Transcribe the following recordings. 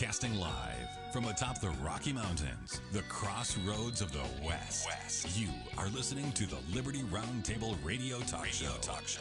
Broadcasting live from atop the Rocky Mountains, the crossroads of the West. West. You are listening to the Liberty Roundtable Radio Talk radio Show. Talk Show.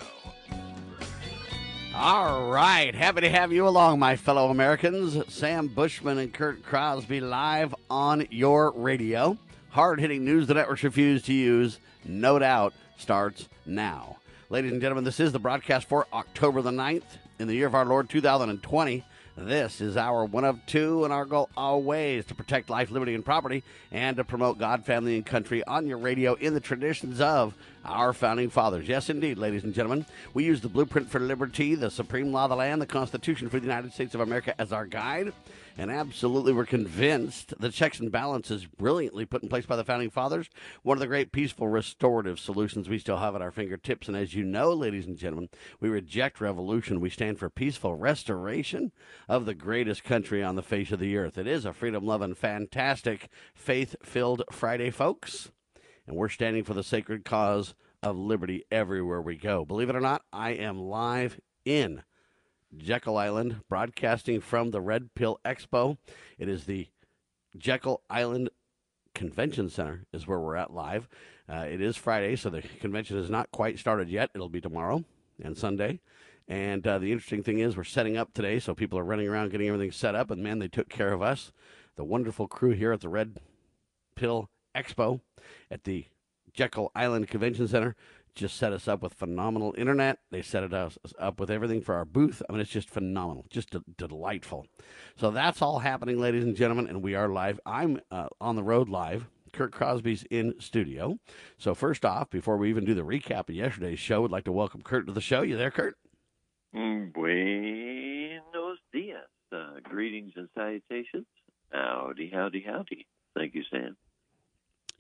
All right, happy to have you along, my fellow Americans. Sam Bushman and Kurt Crosby live on your radio. Hard hitting news the networks refuse to use, no doubt, starts now. Ladies and gentlemen, this is the broadcast for October the 9th in the year of our Lord 2020. This is our one of two, and our goal always to protect life, liberty, and property, and to promote God, family, and country on your radio in the traditions of our founding fathers. Yes, indeed, ladies and gentlemen. We use the blueprint for liberty, the supreme law of the land, the Constitution for the United States of America as our guide. And absolutely, we're convinced the checks and balances brilliantly put in place by the founding fathers. One of the great peaceful restorative solutions we still have at our fingertips. And as you know, ladies and gentlemen, we reject revolution. We stand for peaceful restoration of the greatest country on the face of the earth. It is a freedom loving, fantastic, faith filled Friday, folks. And we're standing for the sacred cause of liberty everywhere we go. Believe it or not, I am live in Jekyll Island, broadcasting from the Red Pill Expo. It is the Jekyll Island Convention Center, is where we're at live. Uh, it is Friday, so the convention has not quite started yet. It'll be tomorrow and Sunday. And uh, the interesting thing is, we're setting up today, so people are running around getting everything set up. And man, they took care of us. The wonderful crew here at the Red Pill Expo at the Jekyll Island Convention Center just set us up with phenomenal internet. They set it us up with everything for our booth. I mean, it's just phenomenal, just delightful. So that's all happening, ladies and gentlemen, and we are live. I'm uh, on the road live. Kurt Crosby's in studio. So first off, before we even do the recap of yesterday's show, I'd like to welcome Kurt to the show. You there, Kurt? Buenos dias. Uh, greetings and salutations. Howdy, howdy, howdy. Thank you, Sam.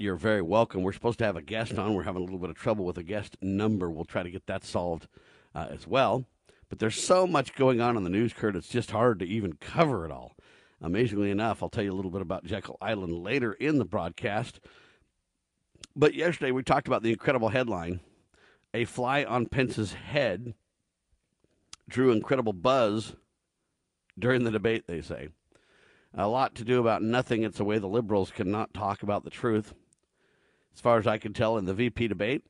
You're very welcome. We're supposed to have a guest on. We're having a little bit of trouble with a guest number. We'll try to get that solved uh, as well. But there's so much going on in the news, Kurt, it's just hard to even cover it all. Amazingly enough, I'll tell you a little bit about Jekyll Island later in the broadcast. But yesterday we talked about the incredible headline A fly on Pence's head drew incredible buzz during the debate, they say. A lot to do about nothing. It's a way the liberals cannot talk about the truth. As far as I can tell in the VP debate,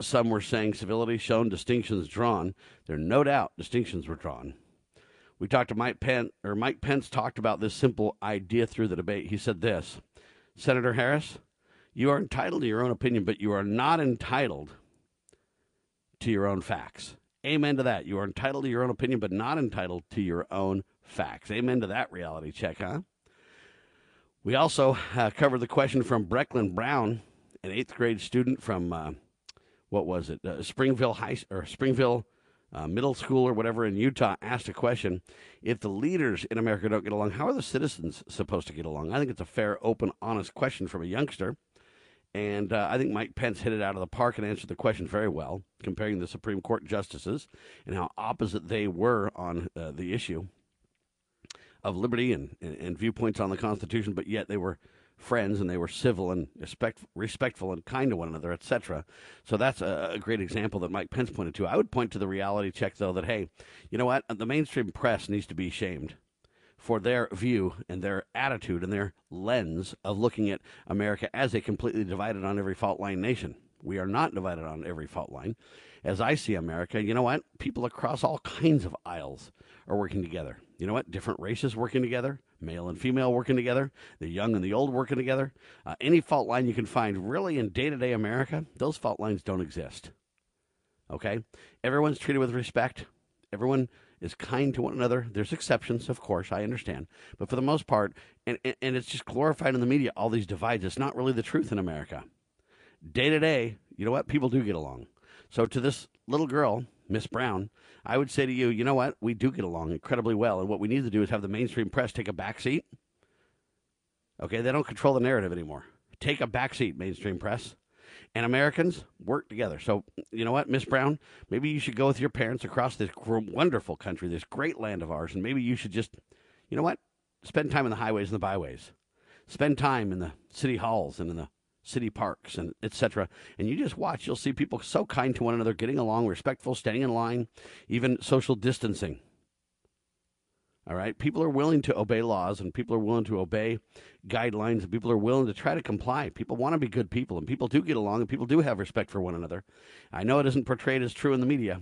some were saying civility shown, distinctions drawn. There no doubt distinctions were drawn. We talked to Mike Pence, or Mike Pence talked about this simple idea through the debate. He said this Senator Harris, you are entitled to your own opinion, but you are not entitled to your own facts. Amen to that. You are entitled to your own opinion, but not entitled to your own facts. Amen to that reality check, huh? We also uh, covered the question from Brecklyn Brown an eighth grade student from uh, what was it, uh, Springville High or Springville uh, Middle School or whatever in Utah, asked a question: If the leaders in America don't get along, how are the citizens supposed to get along? I think it's a fair, open, honest question from a youngster. And uh, I think Mike Pence hit it out of the park and answered the question very well, comparing the Supreme Court justices and how opposite they were on uh, the issue of liberty and, and, and, viewpoints on the Constitution, but yet they were friends and they were civil and respect, respectful and kind to one another, etc. So that's a, a, great example that Mike Pence pointed to. I would point to the reality check, though, that, hey, you know what? The mainstream press needs to be shamed for their view and their attitude and their lens of looking at America as a completely divided on every fault line nation. We are not divided on every fault line. As I see America, you know what? People across all kinds of aisles are working together. You know what? Different races working together, male and female working together, the young and the old working together. Uh, any fault line you can find really in day to day America, those fault lines don't exist. Okay? Everyone's treated with respect. Everyone is kind to one another. There's exceptions, of course, I understand. But for the most part, and, and it's just glorified in the media, all these divides. It's not really the truth in America. Day to day, you know what? People do get along. So to this little girl, Miss Brown, I would say to you, you know what? We do get along incredibly well. And what we need to do is have the mainstream press take a back seat. Okay, they don't control the narrative anymore. Take a back seat, mainstream press. And Americans work together. So, you know what, Miss Brown? Maybe you should go with your parents across this wonderful country, this great land of ours, and maybe you should just, you know what? Spend time in the highways and the byways. Spend time in the city halls and in the city parks and etc. And you just watch, you'll see people so kind to one another, getting along, respectful, staying in line, even social distancing. All right. People are willing to obey laws and people are willing to obey guidelines and people are willing to try to comply. People want to be good people and people do get along and people do have respect for one another. I know it isn't portrayed as true in the media,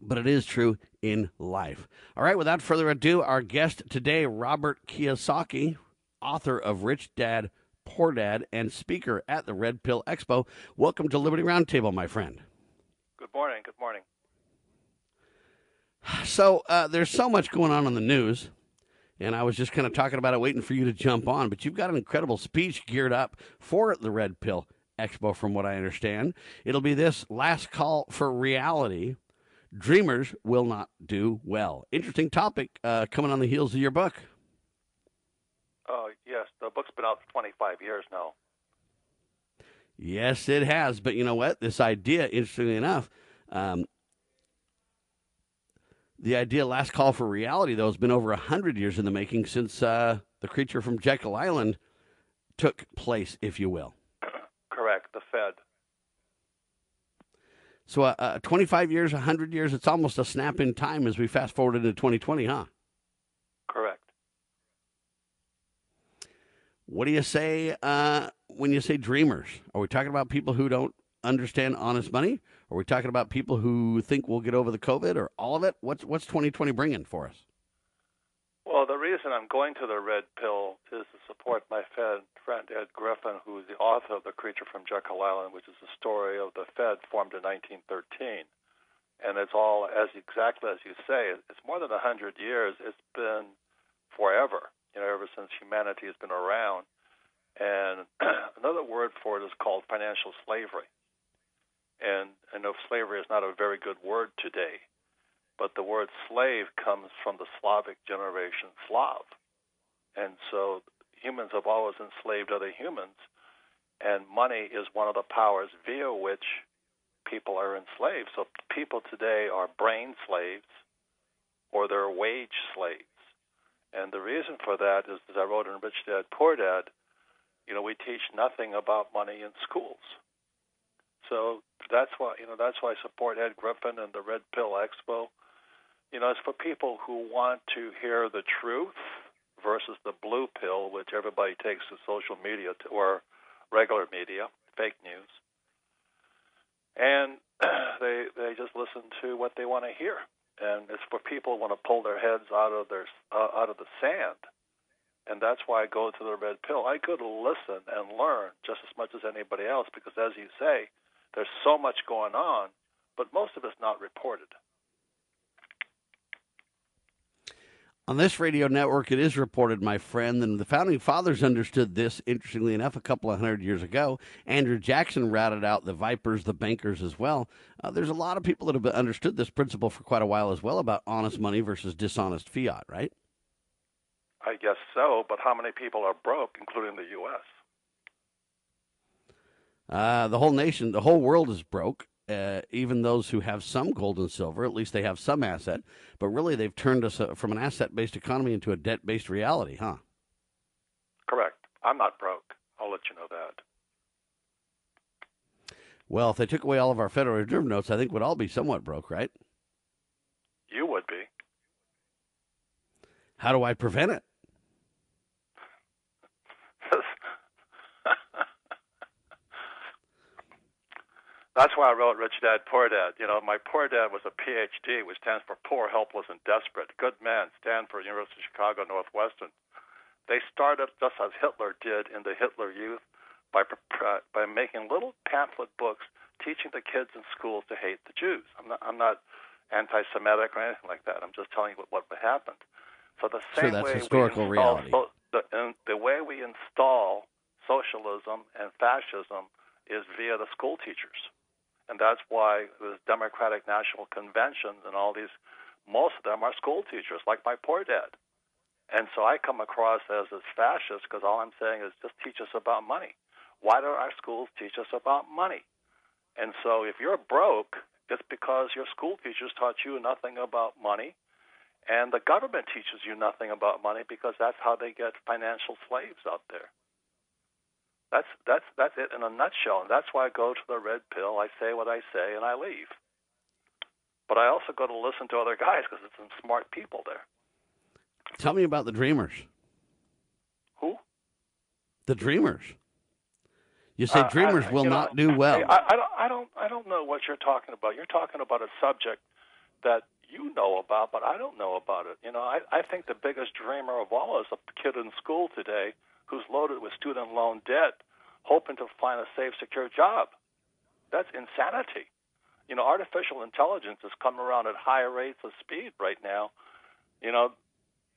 but it is true in life. All right. Without further ado, our guest today, Robert Kiyosaki, author of Rich Dad, Poor Dad, and speaker at the Red Pill Expo. Welcome to Liberty Roundtable, my friend. Good morning. Good morning. So uh, there's so much going on in the news, and I was just kind of talking about it, waiting for you to jump on. But you've got an incredible speech geared up for the Red Pill Expo, from what I understand. It'll be this last call for reality. Dreamers will not do well. Interesting topic uh, coming on the heels of your book. Oh, yes. The book's been out for 25 years now. Yes, it has. But you know what? This idea, interestingly enough, um, the idea last call for reality, though, has been over 100 years in the making since uh, the creature from Jekyll Island took place, if you will. Correct, the Fed. So, uh, uh, 25 years, 100 years, it's almost a snap in time as we fast forward into 2020, huh? Correct. What do you say uh, when you say dreamers? Are we talking about people who don't understand honest money? Are we talking about people who think we'll get over the COVID or all of it? What's what's 2020 bringing for us? Well, the reason I'm going to the red pill is to support my Fed friend Ed Griffin, who's the author of The Creature from Jekyll Island, which is the story of the Fed formed in 1913. And it's all as exactly as you say. It's more than 100 years. It's been forever, you know, ever since humanity has been around. And another word for it is called financial slavery. And I know slavery is not a very good word today, but the word slave comes from the Slavic generation Slav. And so humans have always enslaved other humans, and money is one of the powers via which people are enslaved. So people today are brain slaves or they're wage slaves. And the reason for that is, as I wrote in Rich Dad Poor Dad, you know, we teach nothing about money in schools. So that's why you know that's why I support Ed Griffin and the Red Pill Expo. You know, it's for people who want to hear the truth versus the blue pill, which everybody takes to social media to, or regular media, fake news, and they they just listen to what they want to hear. And it's for people who want to pull their heads out of their uh, out of the sand and that's why I go to the red pill. I to listen and learn just as much as anybody else because, as you say, there's so much going on, but most of it's not reported. On this radio network, it is reported, my friend, and the founding fathers understood this, interestingly enough, a couple of hundred years ago. Andrew Jackson routed out the vipers, the bankers as well. Uh, there's a lot of people that have understood this principle for quite a while as well about honest money versus dishonest fiat, right? I guess so, but how many people are broke, including the U.S.? Uh, the whole nation, the whole world is broke. Uh, even those who have some gold and silver, at least they have some asset. But really, they've turned us uh, from an asset-based economy into a debt-based reality, huh? Correct. I'm not broke. I'll let you know that. Well, if they took away all of our Federal Reserve notes, I think we'd all be somewhat broke, right? You would be. How do I prevent it? That's why I wrote Rich Dad Poor Dad. You know, my poor dad was a PhD, which stands for Poor, Helpless, and Desperate. Good man, Stanford, University of Chicago, Northwestern. They started just as Hitler did in the Hitler Youth by by making little pamphlet books teaching the kids in schools to hate the Jews. I'm not I'm not anti-Semitic or anything like that. I'm just telling you what, what happened. So the same so that's way historical we install, reality. So the, the way we install socialism and fascism is via the school teachers and that's why the Democratic National Convention and all these, most of them are school teachers, like my poor dad. And so I come across as this fascist because all I'm saying is just teach us about money. Why don't our schools teach us about money? And so if you're broke, it's because your school teachers taught you nothing about money, and the government teaches you nothing about money because that's how they get financial slaves out there. That's that's that's it in a nutshell, and that's why I go to the red pill. I say what I say, and I leave. But I also go to listen to other guys because there's some smart people there. Tell me about the Dreamers. Who? The Dreamers. You say Uh, Dreamers I- will know, not do well. I, I don't, I don't, I don't know what you're talking about. You're talking about a subject that you know about, but I don't know about it. You know, I, I think the biggest dreamer of all is a kid in school today who's loaded with student loan debt, hoping to find a safe, secure job. That's insanity. You know, artificial intelligence is coming around at high rates of speed right now. You know,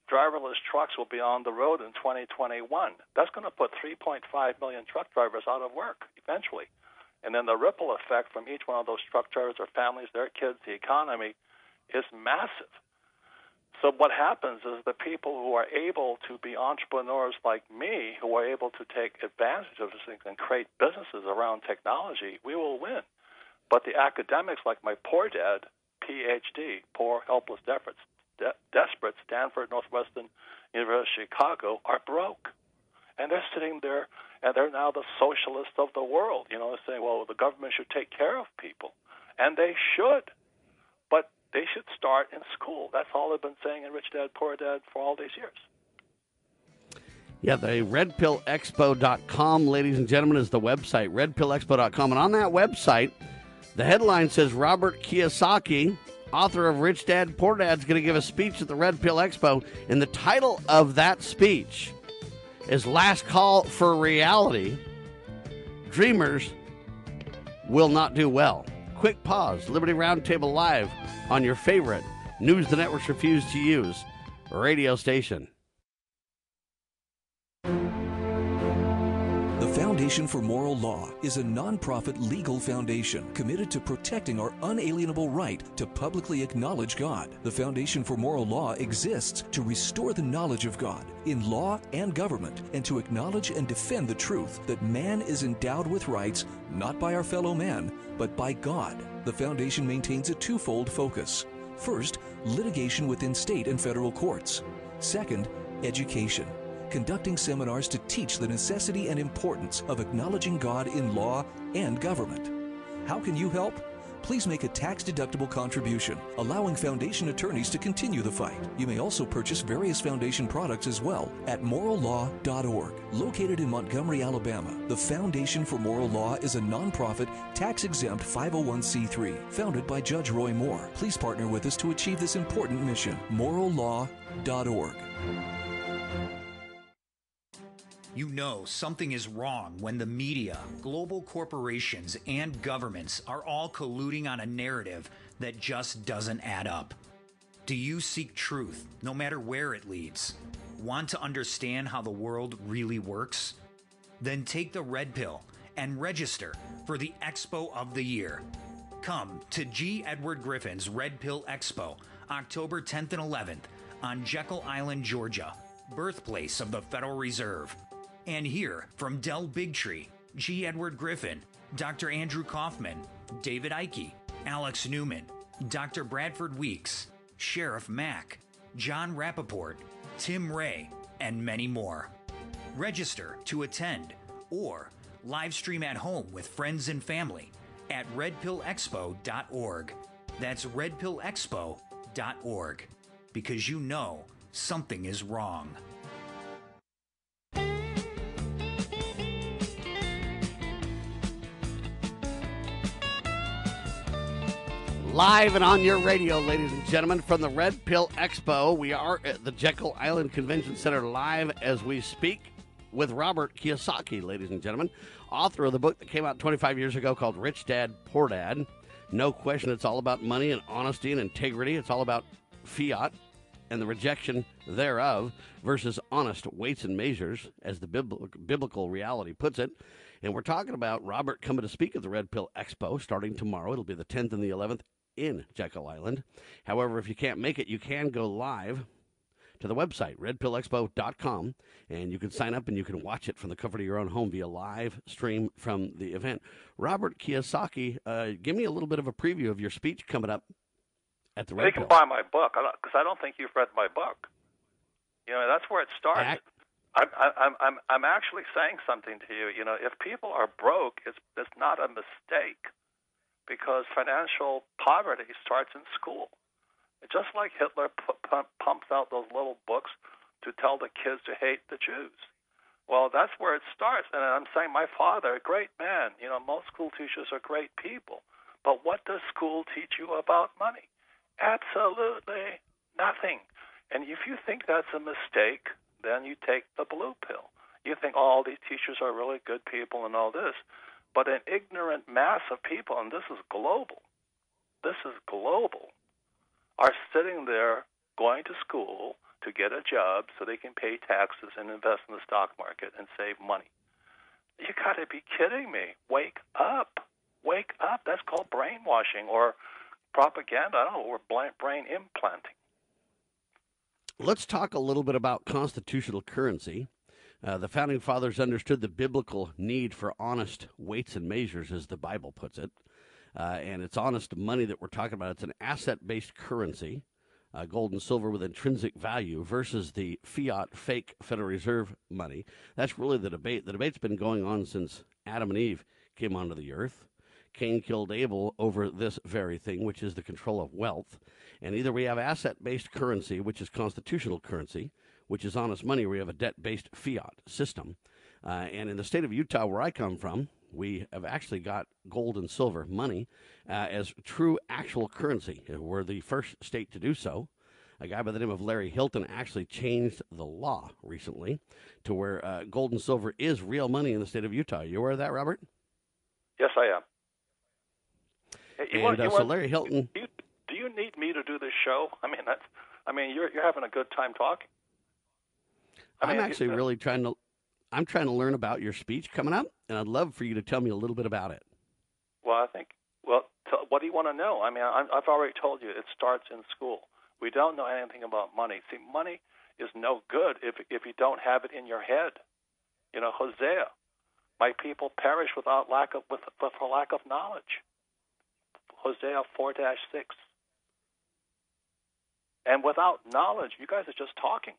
driverless trucks will be on the road in 2021. That's going to put 3.5 million truck drivers out of work eventually. And then the ripple effect from each one of those truck drivers, their families, their kids, the economy is massive. So what happens is the people who are able to be entrepreneurs like me, who are able to take advantage of this thing and create businesses around technology, we will win. But the academics like my poor dad, PhD, poor helpless desperate, de- desperate Stanford, Northwestern, University Chicago, are broke, and they're sitting there and they're now the socialists of the world. You know, saying, well, the government should take care of people, and they should, they should start in school. That's all they've been saying in Rich Dad Poor Dad for all these years. Yeah, the redpillexpo.com, ladies and gentlemen, is the website, redpillexpo.com. And on that website, the headline says Robert Kiyosaki, author of Rich Dad Poor Dad, is going to give a speech at the Red Pill Expo. And the title of that speech is Last Call for Reality Dreamers Will Not Do Well. Quick pause. Liberty Roundtable Live on your favorite news the networks refuse to use radio station. The Foundation for Moral Law is a nonprofit legal foundation committed to protecting our unalienable right to publicly acknowledge God. The Foundation for Moral Law exists to restore the knowledge of God in law and government and to acknowledge and defend the truth that man is endowed with rights not by our fellow man, but by God. The foundation maintains a twofold focus. First, litigation within state and federal courts. Second, education conducting seminars to teach the necessity and importance of acknowledging God in law and government. How can you help? Please make a tax deductible contribution, allowing foundation attorneys to continue the fight. You may also purchase various foundation products as well at morallaw.org. Located in Montgomery, Alabama, the Foundation for Moral Law is a nonprofit, tax exempt 501c3 founded by Judge Roy Moore. Please partner with us to achieve this important mission. morallaw.org. You know something is wrong when the media, global corporations, and governments are all colluding on a narrative that just doesn't add up. Do you seek truth, no matter where it leads? Want to understand how the world really works? Then take the red pill and register for the Expo of the Year. Come to G. Edward Griffin's Red Pill Expo, October 10th and 11th on Jekyll Island, Georgia, birthplace of the Federal Reserve. And hear from Del Bigtree, G. Edward Griffin, Dr. Andrew Kaufman, David Icke, Alex Newman, Dr. Bradford Weeks, Sheriff Mack, Jon Rappoport, Tim Ray, and many more. Register to attend or live stream at home with friends and family at redpillexpo.org. That's redpillexpo.org because you know something is wrong. Live and on your radio, ladies and gentlemen, from the Red Pill Expo. We are at the Jekyll Island Convention Center live as we speak with Robert Kiyosaki, ladies and gentlemen, author of the book that came out 25 years ago called Rich Dad, Poor Dad. No question, it's all about money and honesty and integrity. It's all about fiat and the rejection thereof versus honest weights and measures, as the biblical reality puts it. And we're talking about Robert coming to speak at the Red Pill Expo starting tomorrow. It'll be the 10th and the 11th in Jekyll Island. However, if you can't make it, you can go live to the website, redpillexpo.com, and you can sign up and you can watch it from the comfort of your own home via live stream from the event. Robert Kiyosaki, uh, give me a little bit of a preview of your speech coming up at the Red They can Pill. buy my book because I don't think you've read my book. You know, that's where it starts. Act- I'm, I'm, I'm, I'm actually saying something to you. You know, if people are broke, it's, it's not a mistake. Because financial poverty starts in school. Just like Hitler pu- pu- pumps out those little books to tell the kids to hate the Jews. Well, that's where it starts. And I'm saying my father, a great man, you know, most school teachers are great people. But what does school teach you about money? Absolutely nothing. And if you think that's a mistake, then you take the blue pill. You think, oh, all these teachers are really good people and all this. But an ignorant mass of people, and this is global, this is global, are sitting there going to school to get a job so they can pay taxes and invest in the stock market and save money. You got to be kidding me. Wake up. Wake up. That's called brainwashing or propaganda. I don't know, or brain implanting. Let's talk a little bit about constitutional currency. Uh, the founding fathers understood the biblical need for honest weights and measures, as the Bible puts it. Uh, and it's honest money that we're talking about. It's an asset based currency, uh, gold and silver with intrinsic value, versus the fiat fake Federal Reserve money. That's really the debate. The debate's been going on since Adam and Eve came onto the earth. Cain killed Abel over this very thing, which is the control of wealth. And either we have asset based currency, which is constitutional currency, which is honest money, we have a debt based fiat system. Uh, and in the state of Utah, where I come from, we have actually got gold and silver money uh, as true actual currency. We're the first state to do so. A guy by the name of Larry Hilton actually changed the law recently to where uh, gold and silver is real money in the state of Utah. You aware of that, Robert? Yes, I am. You and want, uh, so Larry Hilton. Do you, do you need me to do this show? I mean, that's. I mean, you're you're having a good time talking. I am actually uh, really trying to. I'm trying to learn about your speech coming up, and I'd love for you to tell me a little bit about it. Well, I think. Well, t- what do you want to know? I mean, I, I've already told you it starts in school. We don't know anything about money. See, money is no good if if you don't have it in your head. You know, Hosea, my people perish without lack of with, for lack of knowledge. Hosea four six. And without knowledge, you guys are just talking.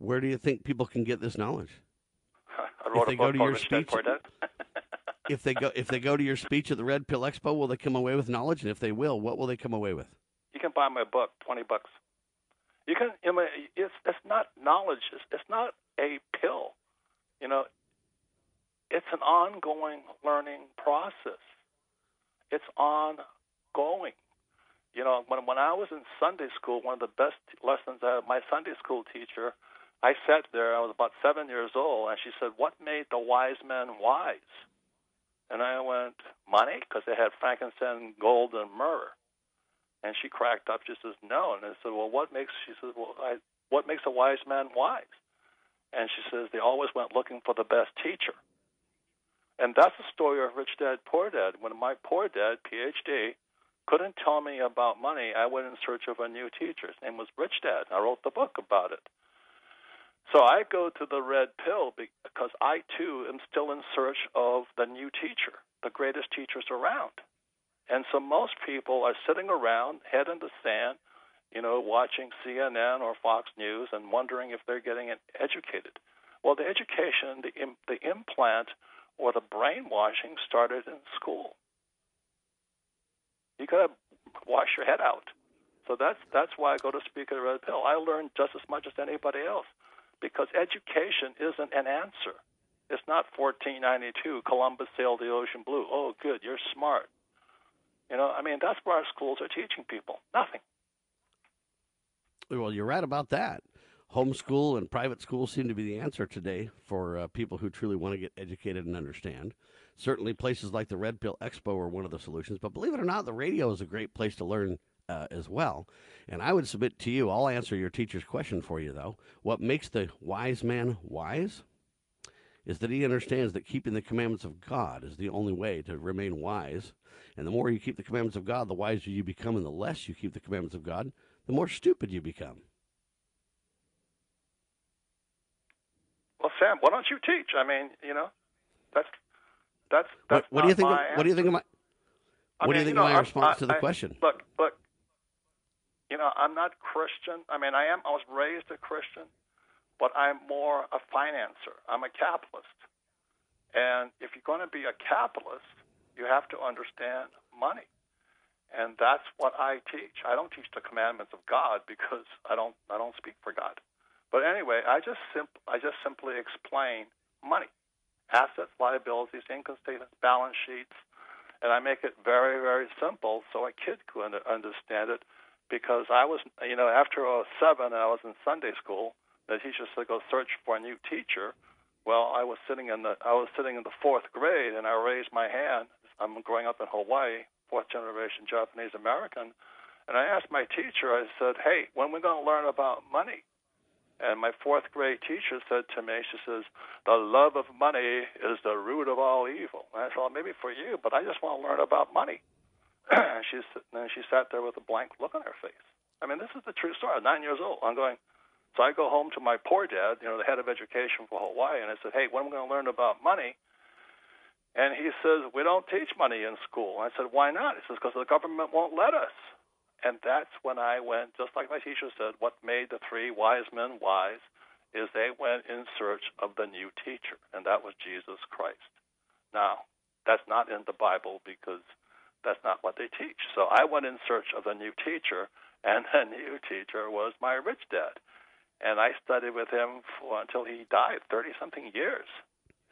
Where do you think people can get this knowledge? I wrote if they go to your speech, if they go if they go to your speech at the Red Pill Expo, will they come away with knowledge? And if they will, what will they come away with? You can buy my book, twenty bucks. You can. I mean, it's it's not knowledge. It's, it's not a pill. You know, it's an ongoing learning process. It's ongoing. You know, when when I was in Sunday school, one of the best lessons I, my Sunday school teacher I sat there, I was about seven years old, and she said, What made the wise men wise? And I went, Money? Because they had frankincense, gold, and myrrh. And she cracked up. She says, No. And I said, Well, what makes, she says, Well, I, what makes a wise man wise? And she says, They always went looking for the best teacher. And that's the story of Rich Dad, Poor Dad. When my poor dad, PhD, couldn't tell me about money, I went in search of a new teacher. His name was Rich Dad. I wrote the book about it. So I go to the red pill because I too am still in search of the new teacher, the greatest teachers around. And so most people are sitting around, head in the sand, you know, watching CNN or Fox News and wondering if they're getting educated. Well, the education, the the implant or the brainwashing started in school. You got to wash your head out. So that's that's why I go to speak at the Red Pill. I learned just as much as anybody else because education isn't an answer. It's not 1492, Columbus sailed the ocean blue. Oh, good, you're smart. You know, I mean, that's what our schools are teaching people. Nothing. Well, you're right about that. Homeschool and private schools seem to be the answer today for uh, people who truly want to get educated and understand. Certainly, places like the Red Pill Expo are one of the solutions, but believe it or not, the radio is a great place to learn uh, as well. And I would submit to you, I'll answer your teacher's question for you, though. What makes the wise man wise is that he understands that keeping the commandments of God is the only way to remain wise. And the more you keep the commandments of God, the wiser you become, and the less you keep the commandments of God, the more stupid you become. Well, Sam, why don't you teach? I mean, you know, that's that's that's. What, what do you think? Of, what do you think of my? What I do you think you know, of my I, response I, to the question? Look, look. You know, I'm not Christian. I mean, I am. I was raised a Christian, but I'm more a financer. I'm a capitalist. And if you're going to be a capitalist, You have to understand money. And that's what I teach. I don't teach the commandments of God because I don't I don't speak for God. But anyway, I just simp- I just simply explain money, assets, liabilities, income statements, balance sheets, and I make it very very simple so a kid could understand it. Because I was, you know, after 07 I was in Sunday school, the teacher said go search for a new teacher. Well, I was sitting in the I was sitting in the fourth grade, and I raised my hand. I'm growing up in Hawaii, fourth generation Japanese American. And I asked my teacher, I said, hey, when are we going to learn about money? And my fourth grade teacher said to me, she says, the love of money is the root of all evil. And I thought, maybe for you, but I just want to learn about money. And, she, and she sat there with a blank look on her face. I mean, this is the true story. I'm nine years old. I'm going, so I go home to my poor dad, you know, the head of education for Hawaii, and I said, hey, what am I going to learn about money? And he says, We don't teach money in school. And I said, Why not? He says, Because the government won't let us. And that's when I went, just like my teacher said, what made the three wise men wise is they went in search of the new teacher, and that was Jesus Christ. Now, that's not in the Bible because that's not what they teach. So I went in search of the new teacher, and the new teacher was my rich dad. And I studied with him for, until he died, 30 something years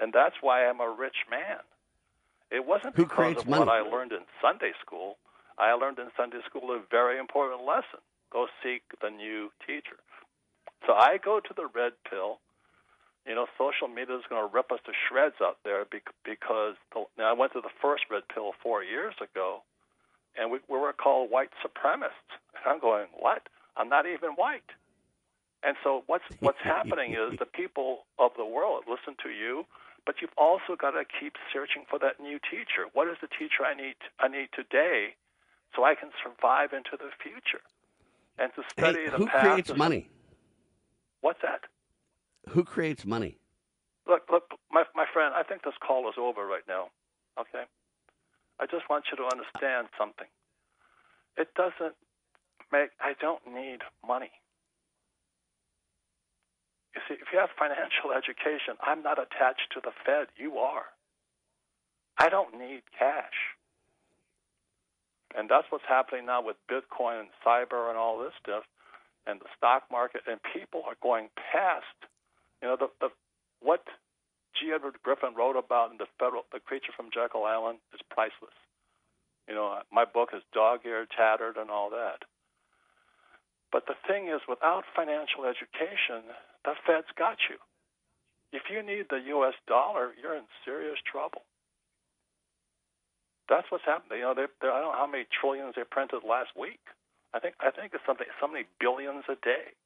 and that's why I'm a rich man. It wasn't Who because of money? what I learned in Sunday school. I learned in Sunday school a very important lesson: go seek the new teacher. So I go to the red pill. You know, social media is going to rip us to shreds out there because the, now I went to the first red pill four years ago, and we, we were called white supremacists. And I'm going, what? I'm not even white. And so what's what's happening is the people of the world listen to you, but you've also got to keep searching for that new teacher. What is the teacher I need I need today so I can survive into the future? And to study hey, the who past creates money? What's that? Who creates money? Look, look, my my friend, I think this call is over right now. Okay? I just want you to understand something. It doesn't make I don't need money. You see, if you have financial education, I'm not attached to the Fed. You are. I don't need cash. And that's what's happening now with Bitcoin and cyber and all this stuff and the stock market. And people are going past, you know, the, the what G. Edward Griffin wrote about in the federal, the creature from Jekyll Island is priceless. You know, uh, my book is dog-eared, tattered, and all that. But the thing is, without financial education, the Fed's got you. If you need the U.S. dollar, you're in serious trouble. That's what's happening. You know, they, they, I don't know how many trillions they printed last week. I think I think it's something so many billions a day.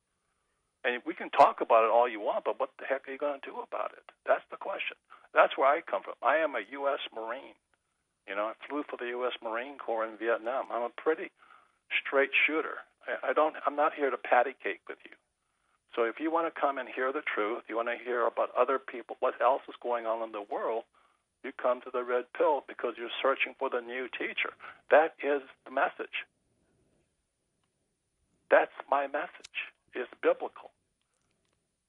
And we can talk about it all you want, but what the heck are you going to do about it? That's the question. That's where I come from. I am a U.S. Marine. You know, I flew for the U.S. Marine Corps in Vietnam. I'm a pretty straight shooter. I, don't. I'm not here to patty cake with you. So if you want to come and hear the truth, you want to hear about other people, what else is going on in the world, you come to the red pill because you're searching for the new teacher. That is the message. That's my message. It's biblical.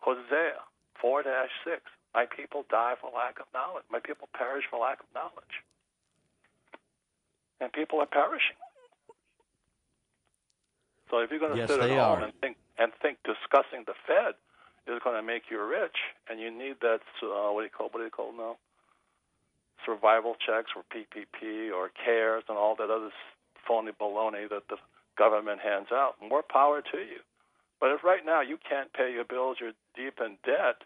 Hosea 4 6. My people die for lack of knowledge. My people perish for lack of knowledge. And people are perishing. So if you're going to Yes, sit at home are. and think and think discussing the Fed is going to make you rich, and you need that uh, what do you call what do you call now? Survival checks or PPP or CARES and all that other phony baloney that the government hands out. More power to you. But if right now you can't pay your bills, you're deep in debt,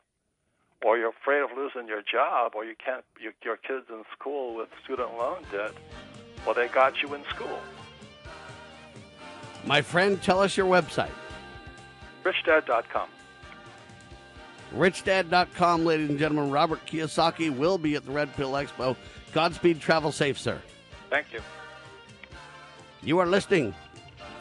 or you're afraid of losing your job, or you can't your, your kids in school with student loan debt, well, they got you in school. My friend, tell us your website. RichDad.com. RichDad.com, ladies and gentlemen. Robert Kiyosaki will be at the Red Pill Expo. Godspeed, travel safe, sir. Thank you. You are listening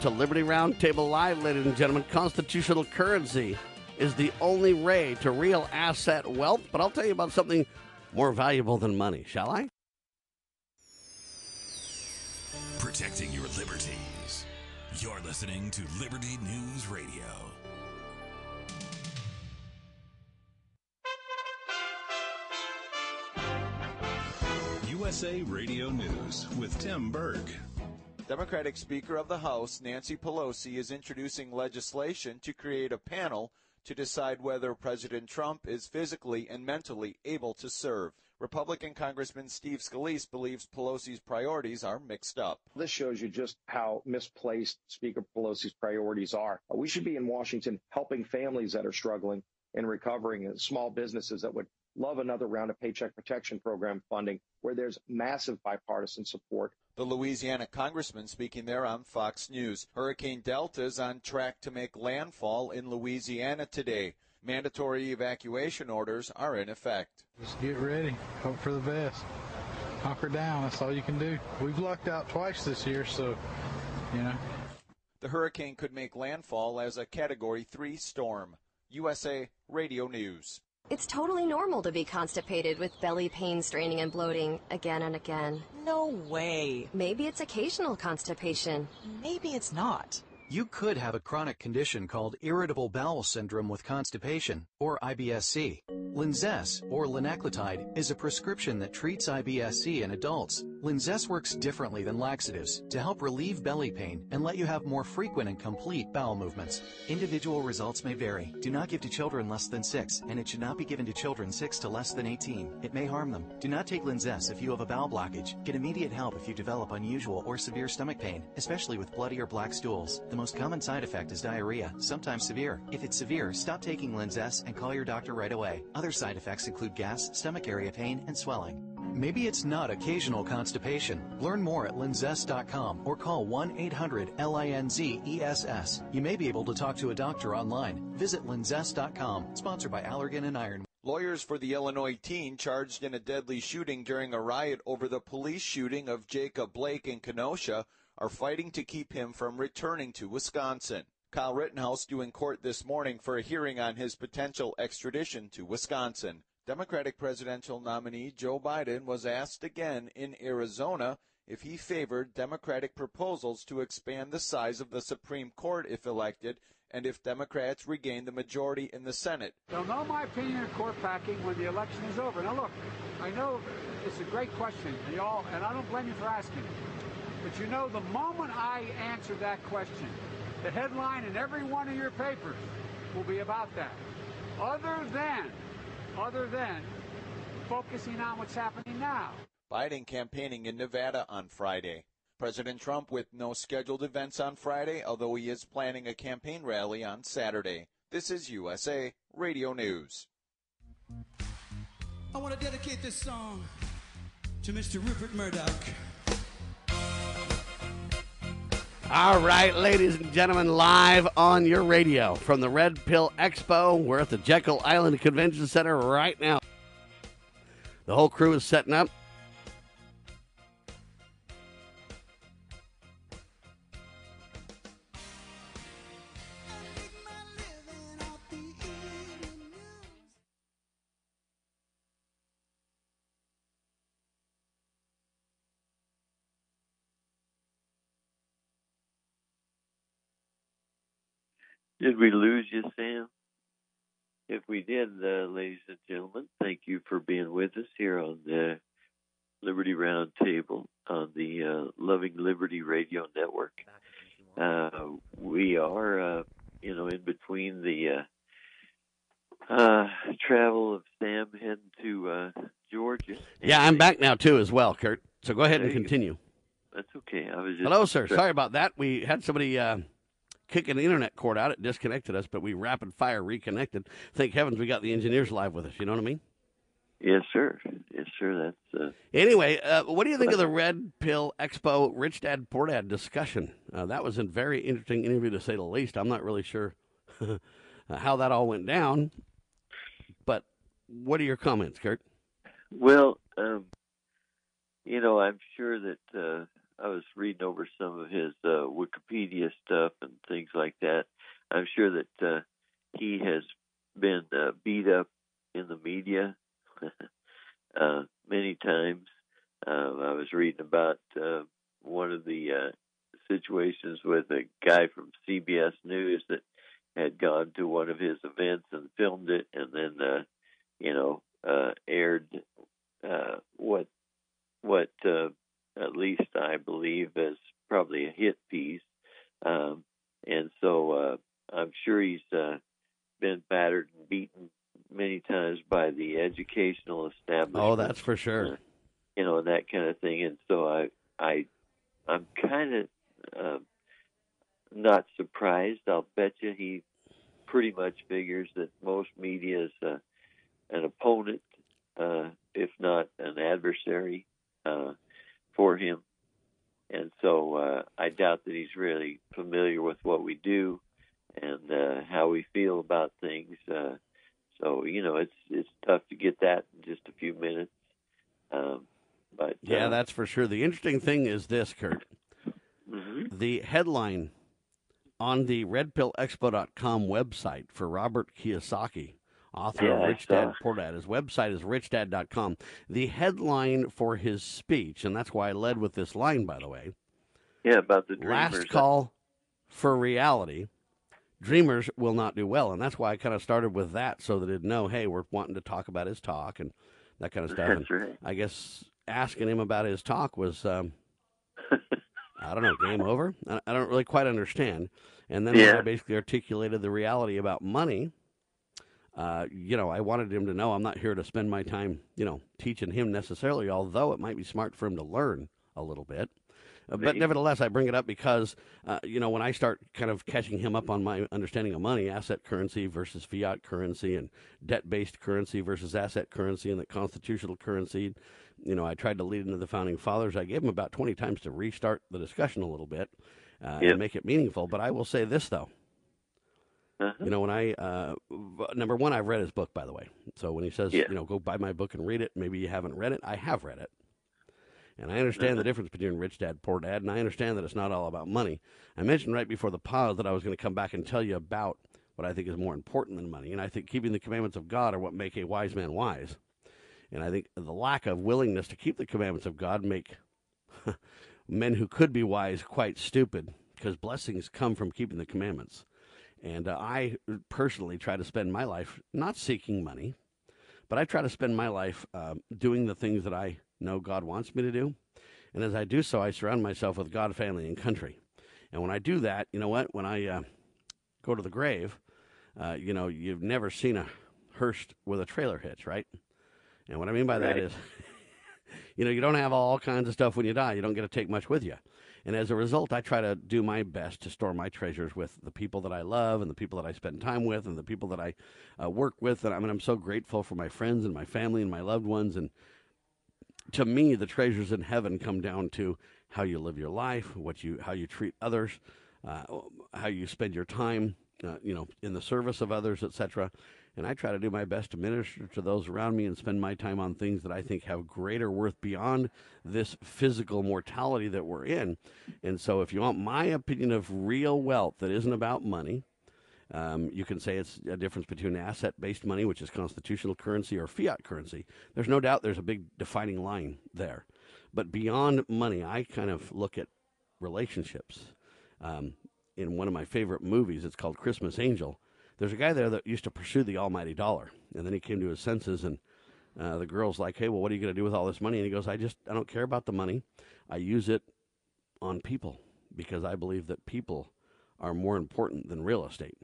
to Liberty Roundtable Live, ladies and gentlemen. Constitutional currency is the only way to real asset wealth, but I'll tell you about something more valuable than money, shall I? Protecting your liberties. You're listening to Liberty News Radio. USA Radio News with Tim Berg. Democratic Speaker of the House Nancy Pelosi is introducing legislation to create a panel to decide whether President Trump is physically and mentally able to serve. Republican Congressman Steve Scalise believes Pelosi's priorities are mixed up. This shows you just how misplaced Speaker Pelosi's priorities are. We should be in Washington helping families that are struggling and recovering and small businesses that would love another round of Paycheck Protection Program funding where there's massive bipartisan support. The Louisiana congressman speaking there on Fox News. Hurricane Delta is on track to make landfall in Louisiana today. Mandatory evacuation orders are in effect. Just get ready. Hope for the best. Hunker down. That's all you can do. We've lucked out twice this year, so, you know. The hurricane could make landfall as a Category 3 storm. USA Radio News. It's totally normal to be constipated with belly pain, straining, and bloating again and again. No way. Maybe it's occasional constipation. Maybe it's not. You could have a chronic condition called irritable bowel syndrome with constipation, or IBS-C. Linzess, or linaclotide, is a prescription that treats IBS-C in adults. Linzess works differently than laxatives to help relieve belly pain and let you have more frequent and complete bowel movements. Individual results may vary. Do not give to children less than 6, and it should not be given to children 6 to less than 18. It may harm them. Do not take Linzess if you have a bowel blockage. Get immediate help if you develop unusual or severe stomach pain, especially with bloody or black stools. The most common side effect is diarrhea, sometimes severe. If it's severe, stop taking Linzess and call your doctor right away. Other side effects include gas, stomach area pain, and swelling. Maybe it's not occasional constipation. Learn more at linzess.com or call 1-800-LINZ-ESS. You may be able to talk to a doctor online. Visit linzess.com, sponsored by Allergan and Iron. Lawyers for the Illinois teen charged in a deadly shooting during a riot over the police shooting of Jacob Blake in Kenosha are fighting to keep him from returning to Wisconsin. Kyle Rittenhouse due in court this morning for a hearing on his potential extradition to Wisconsin. Democratic presidential nominee Joe Biden was asked again in Arizona if he favored Democratic proposals to expand the size of the Supreme Court if elected and if Democrats regain the majority in the Senate. They'll know my opinion of court packing when the election is over. Now, look, I know it's a great question, and, all, and I don't blame you for asking. But you know, the moment I answer that question, the headline in every one of your papers will be about that. Other than other than focusing on what's happening now. Biden campaigning in Nevada on Friday. President Trump with no scheduled events on Friday, although he is planning a campaign rally on Saturday. This is USA Radio News. I want to dedicate this song to Mr. Rupert Murdoch. All right, ladies and gentlemen, live on your radio from the Red Pill Expo. We're at the Jekyll Island Convention Center right now. The whole crew is setting up. Did we lose you, Sam? If we did, uh, ladies and gentlemen, thank you for being with us here on the Liberty Roundtable on the uh, Loving Liberty Radio Network. Uh, we are, uh, you know, in between the uh, uh, travel of Sam heading to Georgia. Yeah, I'm back now too, as well, Kurt. So go ahead and continue. Go. That's okay. I was just hello, sir. Sorry about that. We had somebody kicking the internet cord out. It disconnected us, but we rapid fire reconnected. Thank heavens we got the engineers live with us. You know what I mean? Yes, sir. Yes, sir. That's uh... anyway. Uh, what do you think of the Red Pill Expo Rich Dad Poor Dad discussion? Uh, that was a very interesting interview to say the least. I'm not really sure how that all went down, but what are your comments, Kurt? Well, um, you know, I'm sure that uh, I was reading over some of his uh, Wikipedia stuff and things like that. I'm sure that uh, he has been uh, beat up in the media uh, many times. Uh, I was reading about uh, one of the uh, situations with a guy from CBS News that had gone to one of his events and filmed it, and then uh, you know uh, aired uh, what what at least I believe, is probably a hit piece. Um, and so uh, I'm sure he's uh, been battered and beaten many times by the educational oh, establishment. Oh, that's for sure. Uh, you know, and that kind of thing. And so I, I, I'm kind of uh, um, not surprised. I'll bet you he pretty much figures that most media is uh, an opponent, uh, if not an adversary. Uh, for him. And so uh, I doubt that he's really familiar with what we do and uh, how we feel about things. Uh, so you know, it's it's tough to get that in just a few minutes. Um, but Yeah, uh, that's for sure. The interesting thing is this, Kurt. Mm-hmm. The headline on the redpillexpo.com website for Robert Kiyosaki, author Yeah, of Rich. Dad Poor Dad. His website is richdad.com. The headline for his speech, and that's why I led with this line, by the way. yeah, about the dreamers. Last call for reality. Dreamers will not do well, and that's why I kind of started with that, so that it'd know, hey, we're wanting to talk about his talk and that kind of stuff. That's and right. I guess asking him about his talk was, um, I don't know, game over. I, don't really quite understand. And then Yeah. I basically articulated the reality about money, uh, you know, I wanted him to know I'm not here to spend my time, you know, teaching him necessarily, although it might be smart for him to learn a little bit. Uh, but nevertheless, I bring it up because, uh, you know, when I start kind of catching him up on my understanding of money, asset currency versus fiat currency, and debt based currency versus asset currency, and the constitutional currency, you know, I tried to lead into the founding fathers. I gave him about 20 times to restart the discussion a little bit uh, Yep. and make it meaningful. But I will say this, though. Uh-huh. You know, when I uh, number one, I've read his book, by the way. So when he says, Yeah. you know, go buy my book and read it, maybe you haven't read it. I have read it, and I understand the difference between rich dad, poor dad, and I understand that it's not all about money. I mentioned right before the pause that I was going to come back and tell you about what I think is more important than money, and I think keeping the commandments of God are what make a wise man wise. And I think the lack of willingness to keep the commandments of God make men who could be wise quite stupid because blessings come from keeping the commandments. And uh, I personally try to spend my life not seeking money, but I try to spend my life um, doing the things that I know God wants me to do. And as I do so, I surround myself with God, family, and country. And when I do that, you know what? When I uh, go to the grave, uh, you know, you've never seen a hearse with a trailer hitch, right? And what I mean by that Right. is, you know, you don't have all kinds of stuff when you die. You don't get to take much with you. And as a result, I try to do my best to store my treasures with the people that I love and the people that I spend time with and the people that I uh, work with. And I mean, I'm so grateful for my friends and my family and my loved ones. And to me, the treasures in heaven come down to how you live your life, what you, how you treat others, uh, how you spend your time, uh, you know, in the service of others, etc. And I try to do my best to minister to those around me and spend my time on things that I think have greater worth beyond this physical mortality that we're in. And so, if you want my opinion of real wealth that isn't about money, um, you can say it's a difference between asset based money, which is constitutional currency, or fiat currency. There's no doubt there's a big defining line there. But beyond money, I kind of look at relationships. Um, in one of my favorite movies, it's called Christmas Angel. There's a guy there that used to pursue the almighty dollar, and then he came to his senses, and uh, the girl's like, "Hey, well, what are you going to do with all this money?" And he goes, "I just I don't care about the money. I use it on people because I believe that people are more important than real estate."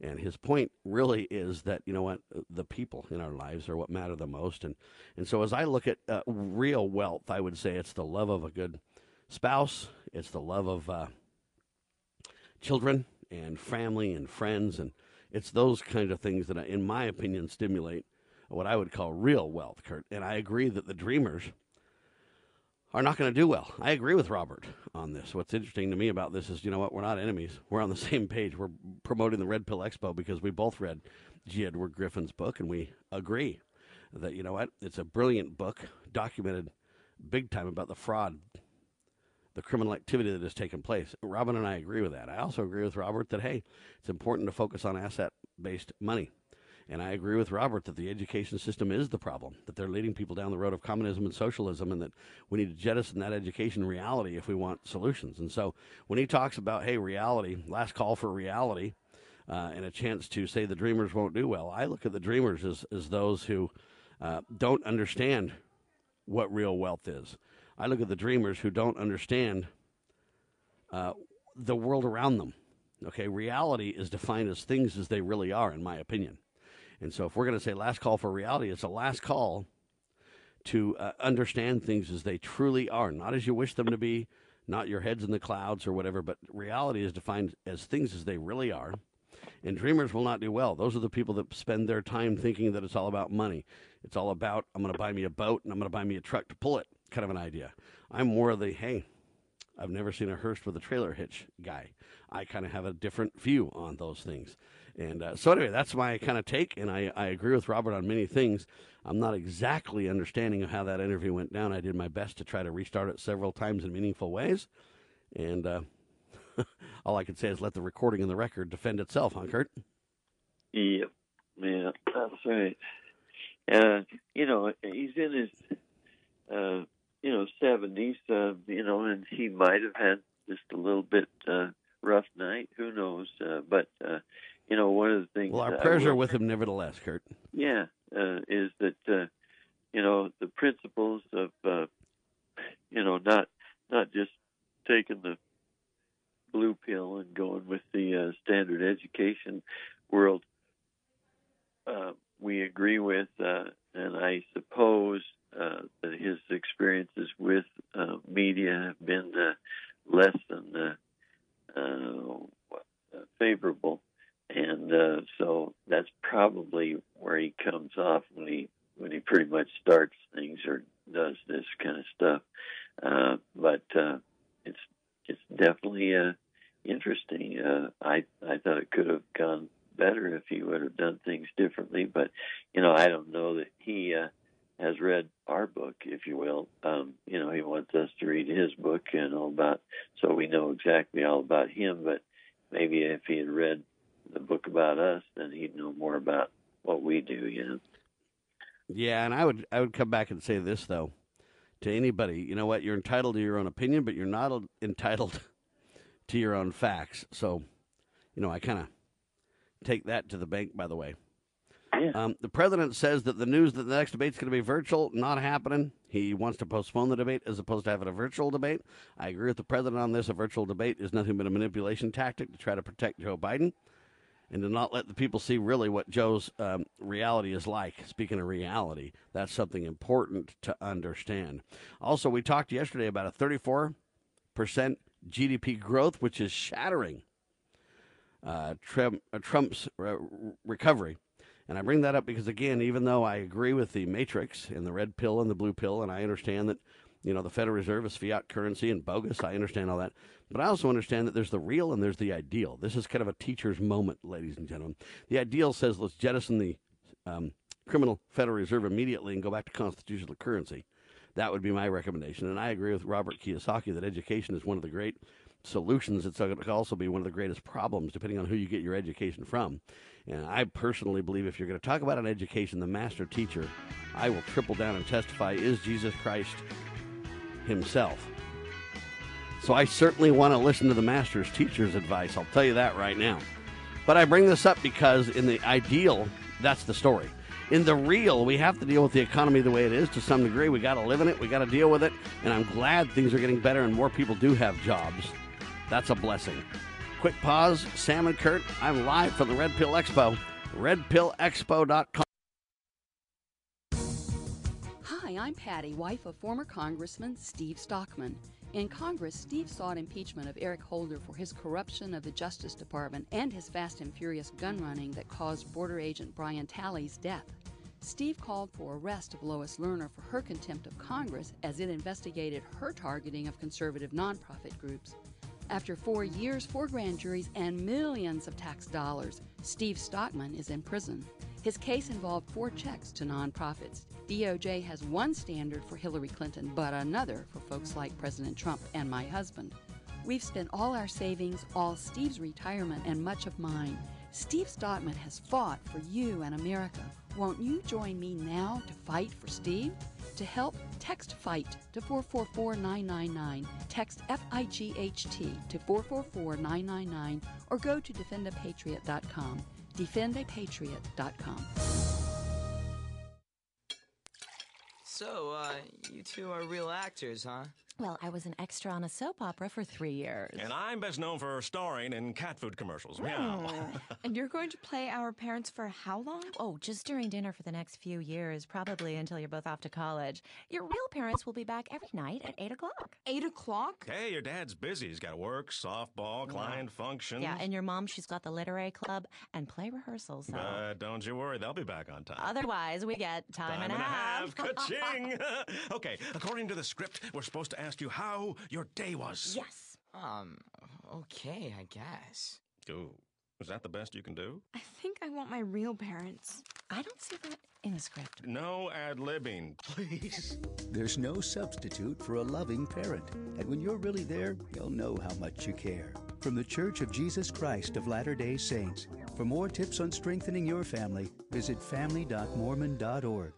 And his point really is that you know what the people in our lives are what matter the most, and and so as I look at uh, real wealth, I would say it's the love of a good spouse, it's the love of uh, children and family and friends, and it's those kind of things that, in my opinion, stimulate what I would call real wealth, Kurt. And I agree that the dreamers are not going to do well. I agree with Robert on this. What's interesting to me about this is, you know what? We're not enemies. We're on the same page. We're promoting the Red Pill Expo because we both read G. Edward Griffin's book, and we agree that, you know what? It's a brilliant book, documented big time about the fraud, the criminal activity that has taken place. Robin and I agree with that. I also agree with Robert that, hey, it's important to focus on asset based money. And I agree with Robert that the education system is the problem, that they're leading people down the road of communism and socialism, and that we need to jettison that education reality if we want solutions. And so when he talks about, hey, reality, last call for reality, uh, and a chance to say the dreamers won't do well, I look at the dreamers as, as those who uh, don't understand what real wealth is. I look at the dreamers who don't understand uh, the world around them. Okay, reality is defined as things as they really are, in my opinion. And so, if we're going to say last call for reality, it's a last call to uh, understand things as they truly are, not as you wish them to be, not your heads in the clouds or whatever, but reality is defined as things as they really are. And dreamers will not do well. Those are the people that spend their time thinking that it's all about money. It's all about, I'm going to buy me a boat and I'm going to buy me a truck to pull it kind of an idea. I'm more the, hey, I've never seen a hearse with a trailer hitch guy. I kind of have a different view on those things. And uh, so, anyway, that's my kind of take. And I, I agree with Robert on many things. I'm not exactly understanding how that interview went down. I did my best to try to restart it several times in meaningful ways. And uh, all I can say is let the recording and the record defend itself, huh, Kurt? Yep. Yeah, that's right. Uh, you know, he's in his, uh, you know, seventies. Uh, you know, and he might have had just a little bit uh, rough night. Who knows? Uh, but uh, you know, one of the things. Well, our prayers are with him, nevertheless, Kurt. Yeah, uh, is that uh, you know the principles of uh, you know not not just taking the blue pill and going with the uh, standard education world. Uh, we agree with, uh, and I suppose uh, his experiences with uh, media have been uh, less than uh, uh, favorable, and uh so that's probably where he comes off when he when he pretty much starts things or does this kind of stuff. Uh but uh it's it's definitely uh interesting. Uh I I thought it could have gone better if he would have done things differently. But you know, I don't know that he uh, has read our book, if you will. Um, you know, he wants us to read his book and all about, so we know exactly all about him. But maybe if he had read the book about us, then he'd know more about what we do. You know. Yeah, and I would I would come back and say this though to anybody. You know what? You're entitled to your own opinion, but you're not entitled to your own facts. So, you know, I kind of take that to the bank, by the way. Um, the president says that the news that the next debate is going to be virtual, not happening. He wants to postpone the debate as opposed to having a virtual debate. I agree with the president on this. A virtual debate is nothing but a manipulation tactic to try to protect Joe Biden and to not let the people see really what Joe's um, reality is like. Speaking of reality, that's something important to understand. Also, we talked yesterday about a 34% GDP growth, which is shattering uh, Trump, uh, Trump's re- recovery. And I bring that up because, again, even though I agree with the matrix and the red pill and the blue pill, and I understand that, you know, the Federal Reserve is fiat currency and bogus, I understand all that. But I also understand that there's the real and there's the ideal. This is kind of a teacher's moment, ladies and gentlemen. The ideal says let's jettison the um, criminal Federal Reserve immediately and go back to constitutional currency. That would be my recommendation. And I agree with Robert Kiyosaki that education is one of the great solutions. It's going to also be one of the greatest problems, depending on who you get your education from. And I personally believe if you're going to talk about an education, the master teacher, I will triple down and testify, is Jesus Christ himself. So I certainly want to listen to the master's teacher's advice. I'll tell you that right now. But I bring this up because in the ideal, that's the story. In the real, we have to deal with the economy the way it is to some degree. We got to live in it. We got to deal with it. And I'm glad things are getting better and more people do have jobs. That's a blessing. Quick pause. Sam and Kurt, I'm live from the Red Pill Expo. RedPillExpo.com. Hi, I'm Patty, wife of former Congressman Steve Stockman. In Congress, Steve sought impeachment of Eric Holder for his corruption of the Justice Department and his fast and furious gun running that caused border agent Brian Terry's death. Steve called for arrest of Lois Lerner for her contempt of Congress as it investigated her targeting of conservative nonprofit groups. After four years, four grand juries, and millions of tax dollars, Steve Stockman is in prison. His case involved four checks to nonprofits. DOJ has one standard for Hillary Clinton, but another for folks like President Trump and my husband. We've spent all our savings, all Steve's retirement, and much of mine. Steve Stockman has fought for you and America. Won't you join me now to fight for Steve? To help, text FIGHT to 444999, Text F I G H T to 444999, or go to defendapatriot.com. Defendapatriot.com. So, uh, you two are real actors, huh? Well, I was an extra on a soap opera for three years. And I'm best known for starring in cat food commercials. Meow. Oh. and you're going to play our parents for how long? Oh, just during dinner for the next few years, probably until you're both off to college. Your real parents will be back every night at 8 o'clock. 8 o'clock? Hey, your dad's busy. He's got work, softball, client functions. Yeah, and your mom, she's got the literary club and play rehearsals. So. But don't you worry, they'll be back on time. Otherwise, we get time, Time and a half. Ka-ching! okay, according to the script, we're supposed to ask you how your day was. Yes. Um, okay, I guess. Ooh, is that the best you can do? I think I want my real parents. I don't see that in the script. No ad-libbing, please. There's no substitute for a loving parent. And when you're really there, you'll know how much you care. From the Church of Jesus Christ of Latter day Saints. For more tips on strengthening your family, visit family.mormon.org.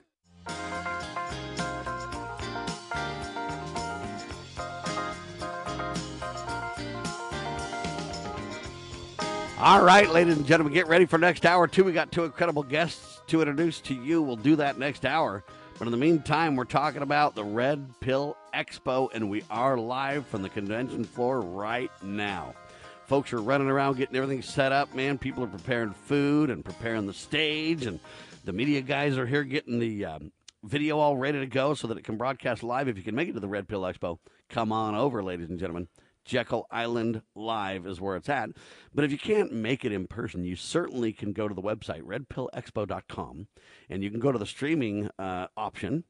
All right, ladies and gentlemen, get ready for next hour two. We got two incredible guests to introduce to you. We'll do that next hour. But in the meantime, we're talking about the Red Pill Expo, and we are live from the convention floor right now. Folks are running around getting everything set up, man. People are preparing food and preparing the stage, and the media guys are here getting the um, video all ready to go so that it can broadcast live. If you can make it to the Red Pill Expo, come on over, ladies and gentlemen. Jekyll Island Live is where it's at. But if you can't make it in person, you certainly can go to the website, redpillexpo.com, and you can go to the streaming uh, option,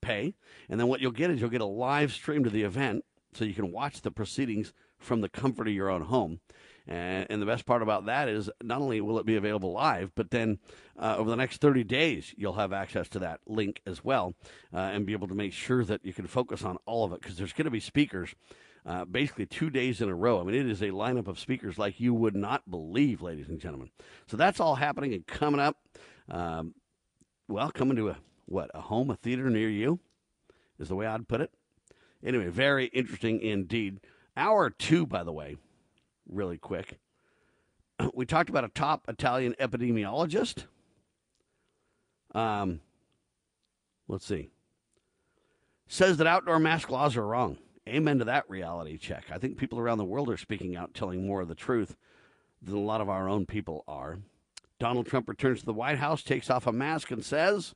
pay, and then what you'll get is you'll get a live stream to the event so you can watch the proceedings from the comfort of your own home. And, the best part about that is not only will it be available live, but then uh, over the next 30 days, you'll have access to that link as well uh, and be able to make sure that you can focus on all of it because there's going to be speakers uh, basically two days in a row. I mean, it is a lineup of speakers like you would not believe, ladies and gentlemen. So that's all happening and coming up. Um, well, coming to a what a home, a theater near you, is the way I'd put it. Anyway, very interesting indeed. Hour two, by the way, really quick. We talked about a top Italian epidemiologist. Um, let's see. Says that outdoor mask laws are wrong. Amen to that reality check. I think people around the world are speaking out, telling more of the truth than a lot of our own people are. Donald Trump returns to the White House, takes off a mask, and says,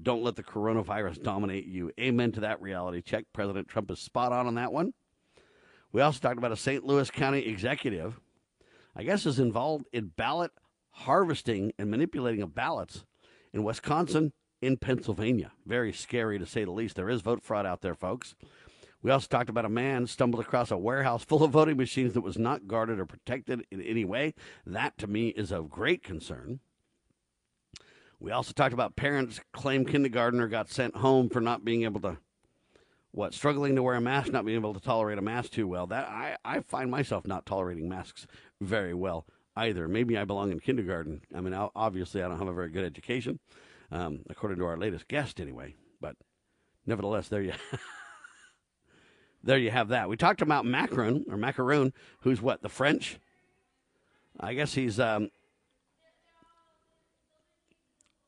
Don't let the coronavirus dominate you. Amen to that reality check. President Trump is spot on on that one. We also talked about a St. Louis County executive, I guess, is involved in ballot harvesting and manipulating of ballots in Wisconsin, in Pennsylvania. Very scary to say the least. There is vote fraud out there, folks. We also talked about a man stumbled across a warehouse full of voting machines that was not guarded or protected in any way. That, to me, is of great concern. We also talked about parents claim kindergartner got sent home for not being able to, what, struggling to wear a mask, not being able to tolerate a mask too well. That I, I find myself not tolerating masks very well either. Maybe I belong in kindergarten. I mean, obviously, I don't have a very good education, um, according to our latest guest, anyway. But nevertheless, there you. there you have that. We talked about Macron or Macaroon, who's what the French. I guess he's um,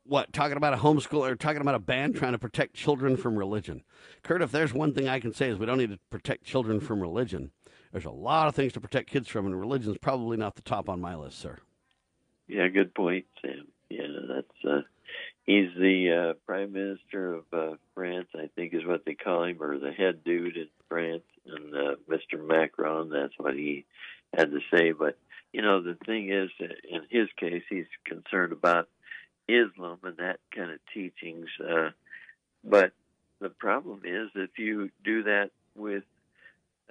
what talking about a homeschool or talking about a ban trying to protect children from religion. Kurt, if there's one thing I can say is we don't need to protect children from religion. There's a lot of things to protect kids from, and religion's probably not the top on my list, sir. Yeah, good point, Sam. Yeah, that's uh, he's the uh, prime minister of uh, France, I think is what they call him, or the head dude in France, and uh, Mr. Macron. That's what he had to say. But you know, the thing is, in his case, he's concerned about Islam and that kind of teachings. Uh, but the problem is, if you do that with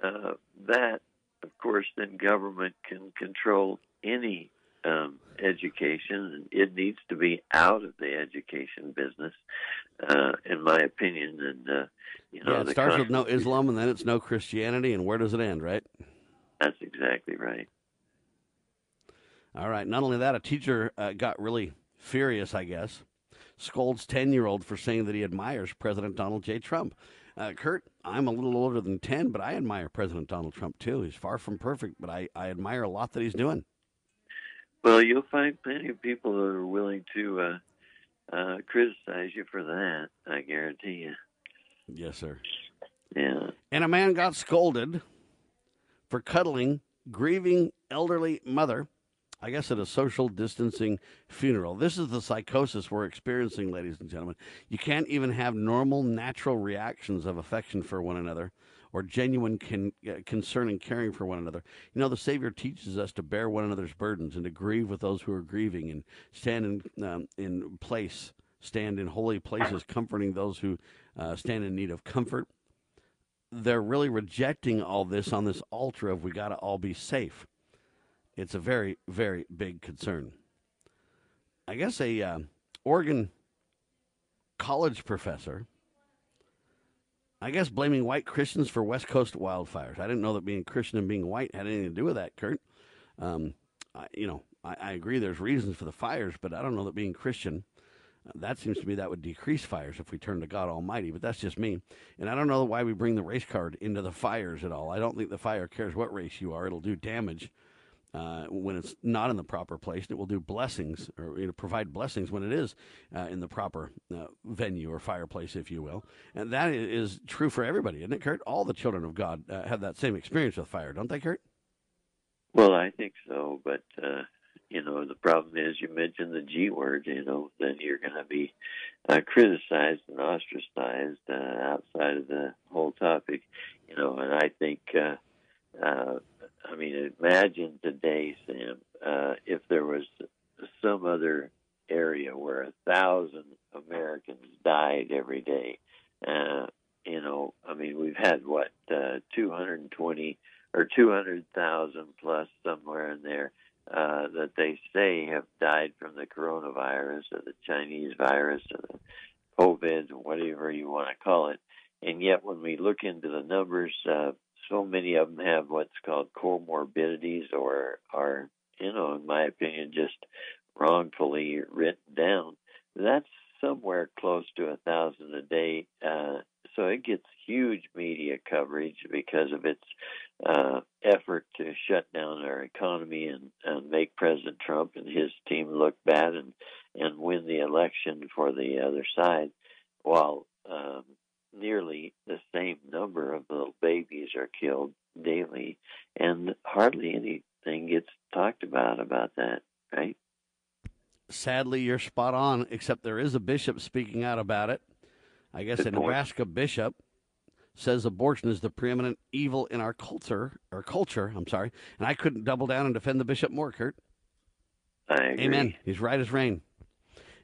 uh, that, of course, then government can control any um, education, and it needs to be out of the education business, uh, in my opinion. And uh, you know, yeah, it starts with no Islam, and then it's no Christianity, and where does it end? Right? That's exactly right. All right. Not only that, a teacher uh, got really furious, I guess, scolds 10 year old for saying that he admires President Donald J. Trump. Uh, Kurt, I'm a little older than 10, but I admire President Donald Trump too. He's far from perfect, but I, I admire a lot that he's doing. Well, you'll find plenty of people that are willing to uh, uh, criticize you for that, I guarantee you. Yes, sir. Yeah. And a man got scolded for cuddling grieving elderly mother, I guess at a social distancing funeral. This is the psychosis we're experiencing, ladies and gentlemen. You can't even have normal, natural reactions of affection for one another or genuine con- uh, concern and caring for one another. You know, the Savior teaches us to bear one another's burdens and to grieve with those who are grieving and stand in, um, in place, stand in holy places, comforting those who uh, stand in need of comfort. They're really rejecting all this on this altar of we got to all be safe. It's a very, very big concern. I guess a uh, Oregon college professor I guess blaming white Christians for West Coast wildfires. I didn't know that being Christian and being white had anything to do with that, Kurt. Um, I, you know, I, I, agree there's reasons for the fires, but I don't know that being Christian, uh, that seems to me that would decrease fires if we turn to God Almighty. But that's just me. And I don't know why we bring the race card into the fires at all. I don't think the fire cares what race you are, it'll do damage uh, when it's not in the proper place, it will do blessings or you know, provide blessings when it is uh, in the proper uh, venue or fireplace, if you will. And that is true for everybody, isn't it, Kurt? All the children of God uh, have that same experience with fire, don't they, Kurt? Well, I think so, but uh, you know the problem is you mentioned the G word. You know, then you're going to be uh, criticized and ostracized outside of the whole topic. You know, and I think. Uh, I mean, imagine today, Sam, uh, if there was some other area where a thousand Americans died every day. Uh, you know, I mean, we've had what uh, 220 or 200,000 plus somewhere in there uh, that they say have died from the coronavirus or the Chinese virus or the COVID, whatever you want to call it. And yet, when we look into the numbers, uh, so many of them have what's called comorbidities or are, you know, in my opinion, just wrongfully written down. That's somewhere close to a thousand a day. Uh, so it gets huge media coverage because of its uh, effort to shut down our economy and, and make President Trump and his team look bad and and win the election for the other side, while um, nearly the same number of little babies are killed daily, and hardly anything gets talked about about that, right? Sadly, you're spot on, except there is a bishop speaking out about it. I guess Good a Nebraska point. bishop says abortion is the preeminent evil in our culture, or culture, I'm sorry, and I couldn't double down and defend the bishop more, Kurt. Amen. He's right as rain.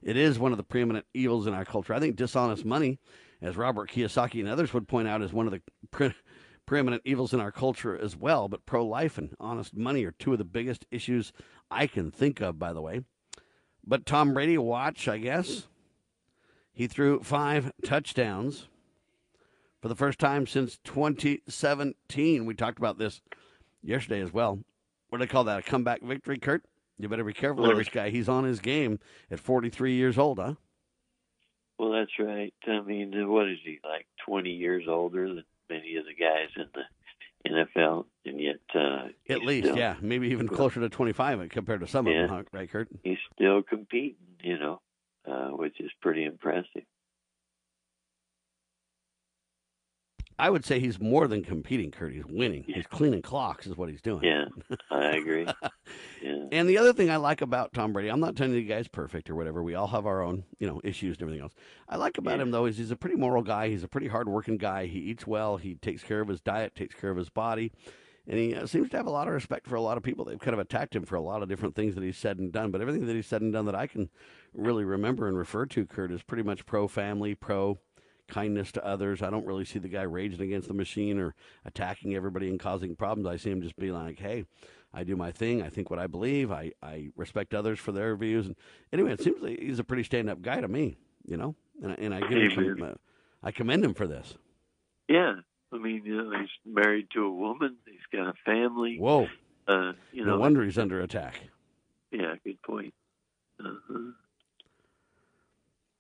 It is one of the preeminent evils in our culture. I think dishonest money as Robert Kiyosaki and others would point out, is one of the pre- preeminent evils in our culture as well. But pro life and honest money are two of the biggest issues I can think of, by the way. But Tom Brady, watch, I guess. He threw five touchdowns for the first time since 2017. We talked about this yesterday as well. What do they call that? A comeback victory, Kurt? You better be careful of this guy. He's on his game at 43 years old, huh? Well, that's right. I mean, uh, what is he like? Twenty years older than many of the guys in the NFL, and yet uh, at least, still, yeah, maybe even closer to twenty-five compared to some yeah, of them, huh, right, Kurt? He's still competing, you know, uh, which is pretty impressive. I would say he's more than competing, Kurt. He's winning. Yeah. He's cleaning clocks, is what he's doing. Yeah, I agree. yeah. And the other thing I like about Tom Brady, I'm not telling you the guy's perfect or whatever. We all have our own, you know, issues and everything else. I like about yeah. him though is he's a pretty moral guy. He's a pretty hardworking guy. He eats well. He takes care of his diet, takes care of his body, and he uh, seems to have a lot of respect for a lot of people. They've kind of attacked him for a lot of different things that he's said and done. But everything that he's said and done that I can really remember and refer to, Kurt, is pretty much pro family, pro kindness to others. I don't really see the guy raging against the machine or attacking everybody and causing problems. I see him just be like, hey, I do my thing. I think what I believe. I, I respect others for their views. And anyway, it seems like he's a pretty stand up guy to me, you know, and, and I give him, uh, I commend him for this. Yeah. I mean, you know, he's married to a woman. He's got a family. Whoa. Uh, you know, no wonder he's under attack. Yeah, good point. Uh-huh.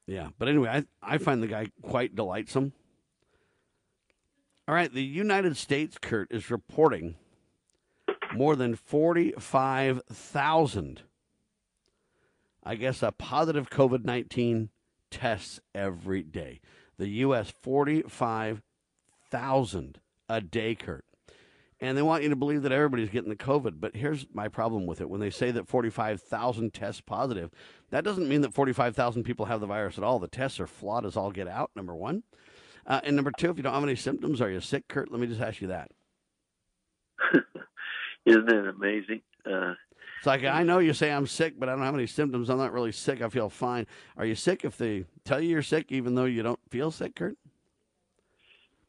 Yeah, but anyway, I I find the guy quite delightsome. All right, the United States, Kurt, is reporting more than forty-five thousand. I guess a positive COVID nineteen tests every day. The U.S. forty-five 45,000 a day, Kurt. And they want you to believe that everybody's getting the COVID. But here's my problem with it. When they say that 45,000 tests positive, that doesn't mean that 45,000 people have the virus at all. The tests are flawed as all get out, number one. Uh, and number two, if you don't have any symptoms, are you sick, Kurt? Let me just ask you that. Isn't it amazing? Uh, It's like, I know you say I'm sick, but I don't have any symptoms. I'm not really sick. I feel fine. Are you sick if they tell you you're sick, even though you don't feel sick, Kurt?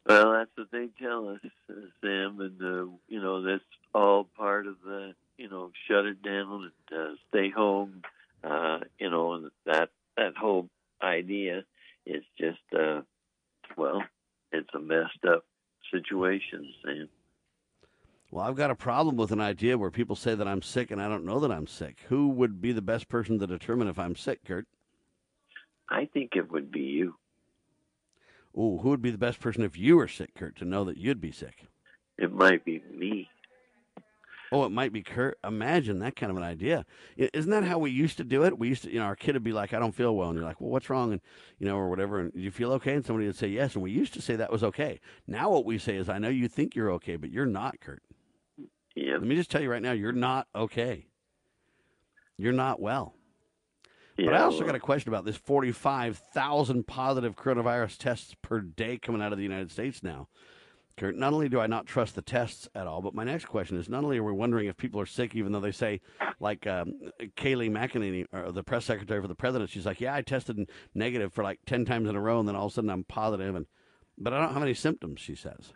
Well, that's what they tell us, uh, Sam, and uh, you know that's all part of the you know shut it down and uh, stay home. Uh, you know, and that that whole idea is just uh, well, it's a messed up situation, Sam. Well, I've got a problem with an idea where people say that I'm sick and I don't know that I'm sick. Who would be the best person to determine if I'm sick, Kurt? I think it would be you. Ooh, who would be the best person if you were sick, Kurt, to know that you'd be sick? It might be me. Oh, it might be Kurt. Imagine that kind of an idea. Isn't that how we used to do it? We used to, you know, our kid would be like, "I don't feel well," and you're like, "Well, what's wrong?" and you know, or whatever. And you feel okay? And somebody would say yes, and we used to say that was okay. Now what we say is, "I know you think you're okay, but you're not, Kurt." Yeah. Let me just tell you right now, you're not okay. You're not well. But I also well- got a question about this 45,000 positive coronavirus tests per day coming out of the United States now. Kurt, not only do I not trust the tests at all, but my next question is not only are we wondering if people are sick, even though they say, like um, Kayleigh McEnany, the press secretary for the president, she's like, yeah, I tested negative for like 10 times in a row, and then all of a sudden I'm positive, and but I don't have any symptoms, she says.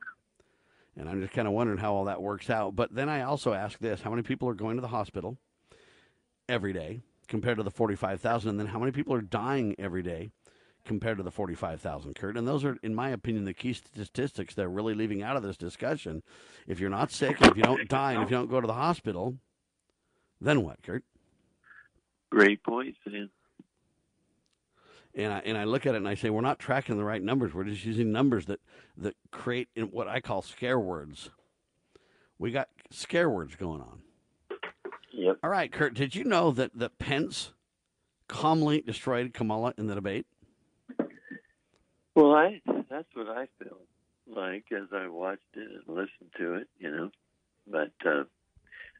And I'm just kind of wondering how all that works out. But then I also ask this how many people are going to the hospital every day compared to the 45,000? And then how many people are dying every day compared to the 45,000, Kurt? And those are, in my opinion, the key statistics they're really leaving out of this discussion. If you're not sick, and if you don't die, and if you don't go to the hospital, then what, Kurt? Great point, Sam. And I, and I look at it and I say, we're not tracking the right numbers. We're just using numbers that, that create in what I call scare words. We got scare words going on. Yep. All right, Kurt, did you know that, that Pence calmly destroyed Kamala in the debate? Well, I that's what I felt like as I watched it and listened to it, you know. But uh,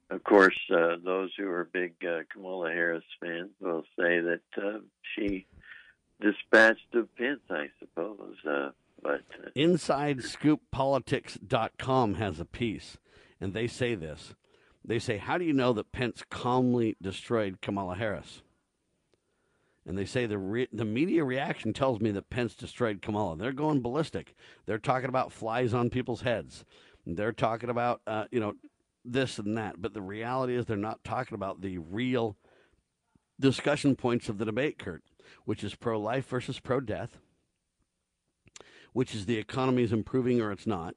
of course, uh, those who are big uh, Kamala Harris fans will say that uh, she dispatched of Pence, I suppose. Uh, but uh, InsideScoopPolitics.com has a piece, and they say this. They say, How do you know that Pence calmly destroyed Kamala Harris? And they say the re- the media reaction tells me that Pence destroyed Kamala. They're going ballistic. They're talking about flies on people's heads. They're talking about uh, you know this and that. But the reality is they're not talking about the real discussion points of the debate, Kurt, which is pro life versus pro death, which is the economy is improving or it's not,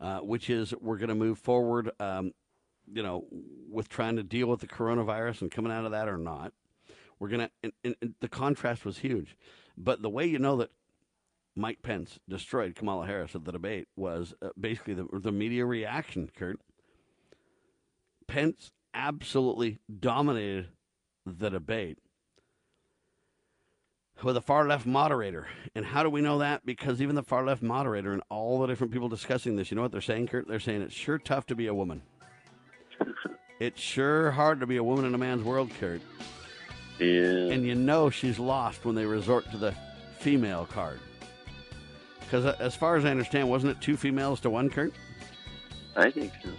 uh, which is we're going to move forward, um, you know, with trying to deal with the coronavirus and coming out of that or not. We're going to, and, and, the contrast was huge. But the way you know that Mike Pence destroyed Kamala Harris at the debate was uh, basically the, the media reaction, Kurt. Pence absolutely dominated the debate with a far left moderator. And how do we know that? Because even the far left moderator and all the different people discussing this, you know what they're saying, Kurt? They're saying it's sure tough to be a woman. It's sure hard to be a woman in a man's world, Kurt. Yeah. And you know she's lost when they resort to the female card. Because uh, as far as I understand, wasn't it two females to one, Kurt? I think so.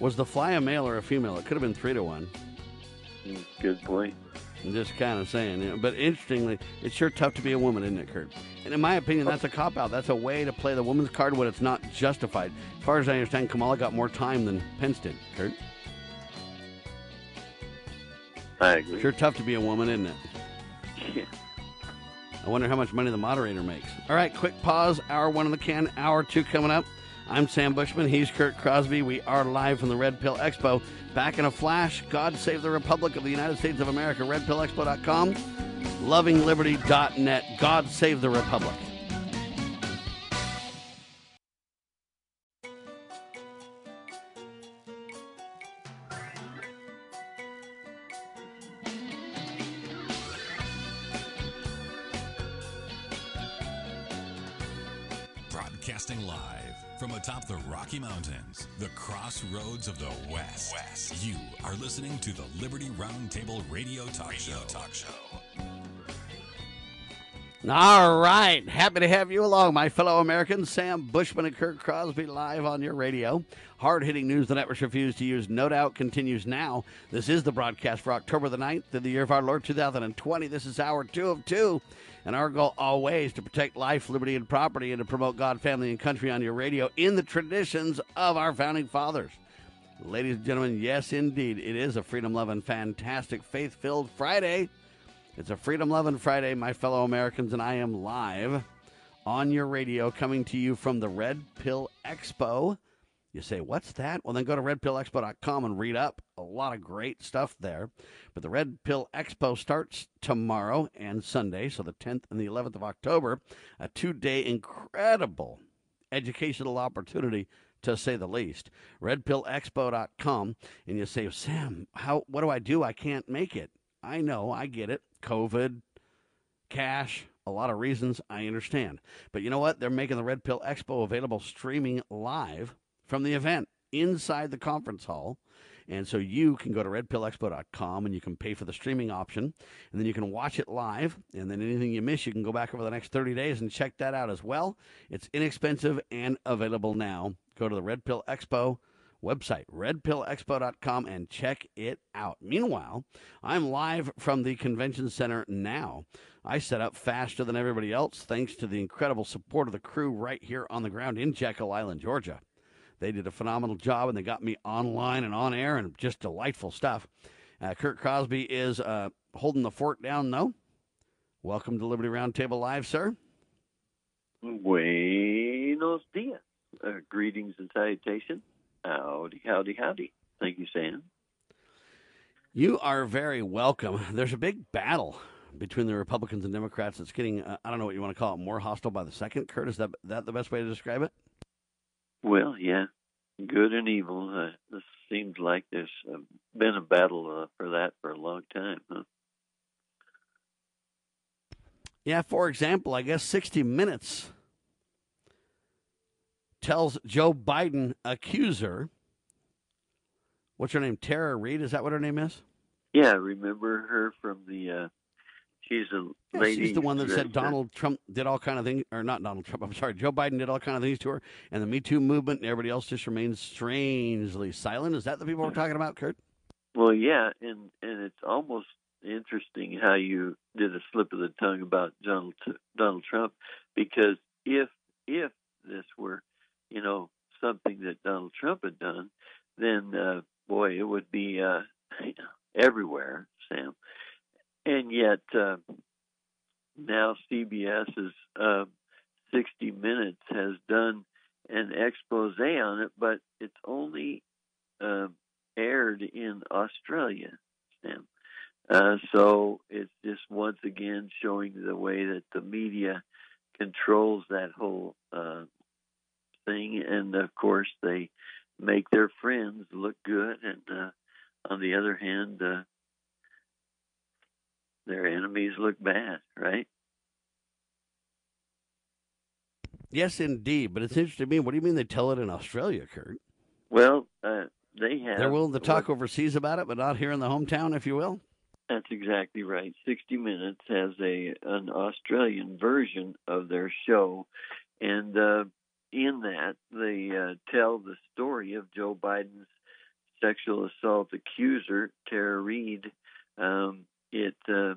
Was the fly a male or a female? It could have been three to one. Good point. I'm just kind of saying. You know, but interestingly, it's sure tough to be a woman, isn't it, Kurt? And in my opinion, that's a cop out. That's a way to play the woman's card when it's not justified. As far as I understand, Kamala got more time than Pence did, Kurt. I agree. Sure tough to be a woman, isn't it? Yeah. I wonder how much money the moderator makes. All right, quick pause. Hour one in the can, hour two coming up. I'm Sam Bushman. He's Kurt Crosby. We are live from the Red Pill Expo. Back in a flash. God save the Republic of the United States of America. RedPillExpo.com. LovingLiberty.net. God save the Republic. Broadcasting live from atop the Rocky Mountains, the crossroads of the West. West. You are listening to the Liberty Roundtable Radio Talk Show. Talk Show. All right. Happy to have you along, my fellow Americans. Sam Bushman and Kirk Crosby live on your radio. Hard hitting news the networks refuse to use, no doubt, continues now. This is the broadcast for October the 9th of the year of our Lord 2020. This is hour two of two. And our goal always to protect life, liberty, and property and to promote God, family, and country on your radio in the traditions of our founding fathers. Ladies and gentlemen, yes, indeed, it is a freedom loving, fantastic, faith filled Friday. It's a Freedom Loving Friday, my fellow Americans, and I am live on your radio coming to you from the Red Pill Expo. You say, what's that? Well, then go to redpillexpo.com and read up. A lot of great stuff there. But the Red Pill Expo starts tomorrow and Sunday, so the 10th and the 11th of October. A two day incredible educational opportunity to say the least. Redpillexpo.com. And you say, Sam, how, what do I do? I can't make it. I know, I get it. COVID, cash, a lot of reasons. I understand. But you know what? They're making the Red Pill Expo available streaming live from the event inside the conference hall. And so you can go to redpillexpo.com and you can pay for the streaming option. And then you can watch it live. And then anything you miss, you can go back over the next 30 days and check that out as well. It's inexpensive and available now. Go to the Red Pill Expo website, redpillexpo.com, and check it out. Meanwhile, I'm live from the convention center now. I set up faster than everybody else thanks to the incredible support of the crew right here on the ground in Jekyll Island, Georgia. They did a phenomenal job and they got me online and on air and just delightful stuff. Uh, Kurt Crosby is uh, holding the fort down, though. Welcome to Liberty Roundtable Live, sir. Buenos dias. Uh, greetings and salutations. Howdy, howdy, howdy. Thank you, Sam. You are very welcome. There's a big battle between the Republicans and Democrats that's getting, uh, I don't know what you want to call it, more hostile by the second. Kurt, is that, that the best way to describe it? Well, yeah. Good and evil. Uh, this seems like there's uh, been a battle uh, for that for a long time, huh? Yeah, for example, I guess 60 Minutes tells Joe Biden accuser, what's her name? Tara Reade, is that what her name is? Yeah, remember her from the. Uh, she's a Yeah, lady. she's the one that said that- Donald Trump did all kind of things, or not Donald Trump. I'm sorry, Joe Biden did all kind of things to her, and the Me Too movement and everybody else just remains strangely silent. Is that the people we're talking about, Kurt? Well, yeah, and and it's almost interesting how you did a slip of the tongue about Donald Donald Trump, because if if this were, you know, something that Donald Trump had done, then uh, boy, it would be uh, everywhere, Sam. And yet uh, now CBS's uh, 60 Minutes has done an expose on it, but it's only uh, aired in Australia, Sam. Uh, so it's just once again showing the way that the media controls that whole uh, thing, and of course they make their friends look good, and uh, on the other hand, uh, their enemies look bad, right? Yes, indeed. But it's interesting to me. What do you mean they tell it in Australia, Kurt? Well, uh, they have. They're willing to talk overseas about it, but not here in the hometown, if you will. That's exactly right. 60 Minutes has a an Australian version of their show, and uh, in that they uh, tell the story of Joe Biden's sexual assault accuser, Tara Reade. Um, it uh,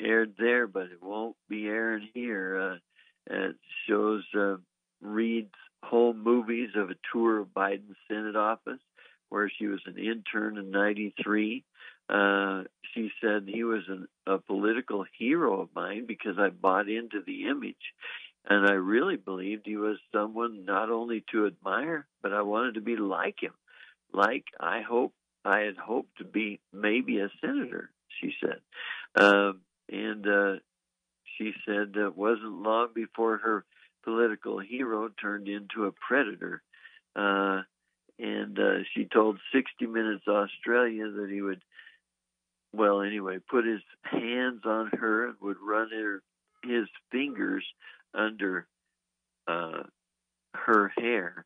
aired there, but it won't be airing here. Uh, it shows uh, Reade's home movies of a tour of Biden's Senate office, where she was an intern in '93. Uh, she said he was an, a political hero of mine because I bought into the image. And I really believed he was someone not only to admire, but I wanted to be like him. Like I hope I had hoped to be maybe a senator, she said. Um, and uh, she said that it wasn't long before her political hero turned into a predator. Uh, and uh, she told 60 Minutes Australia that he would well, anyway, put his hands on her and would run her, his fingers under uh, her hair.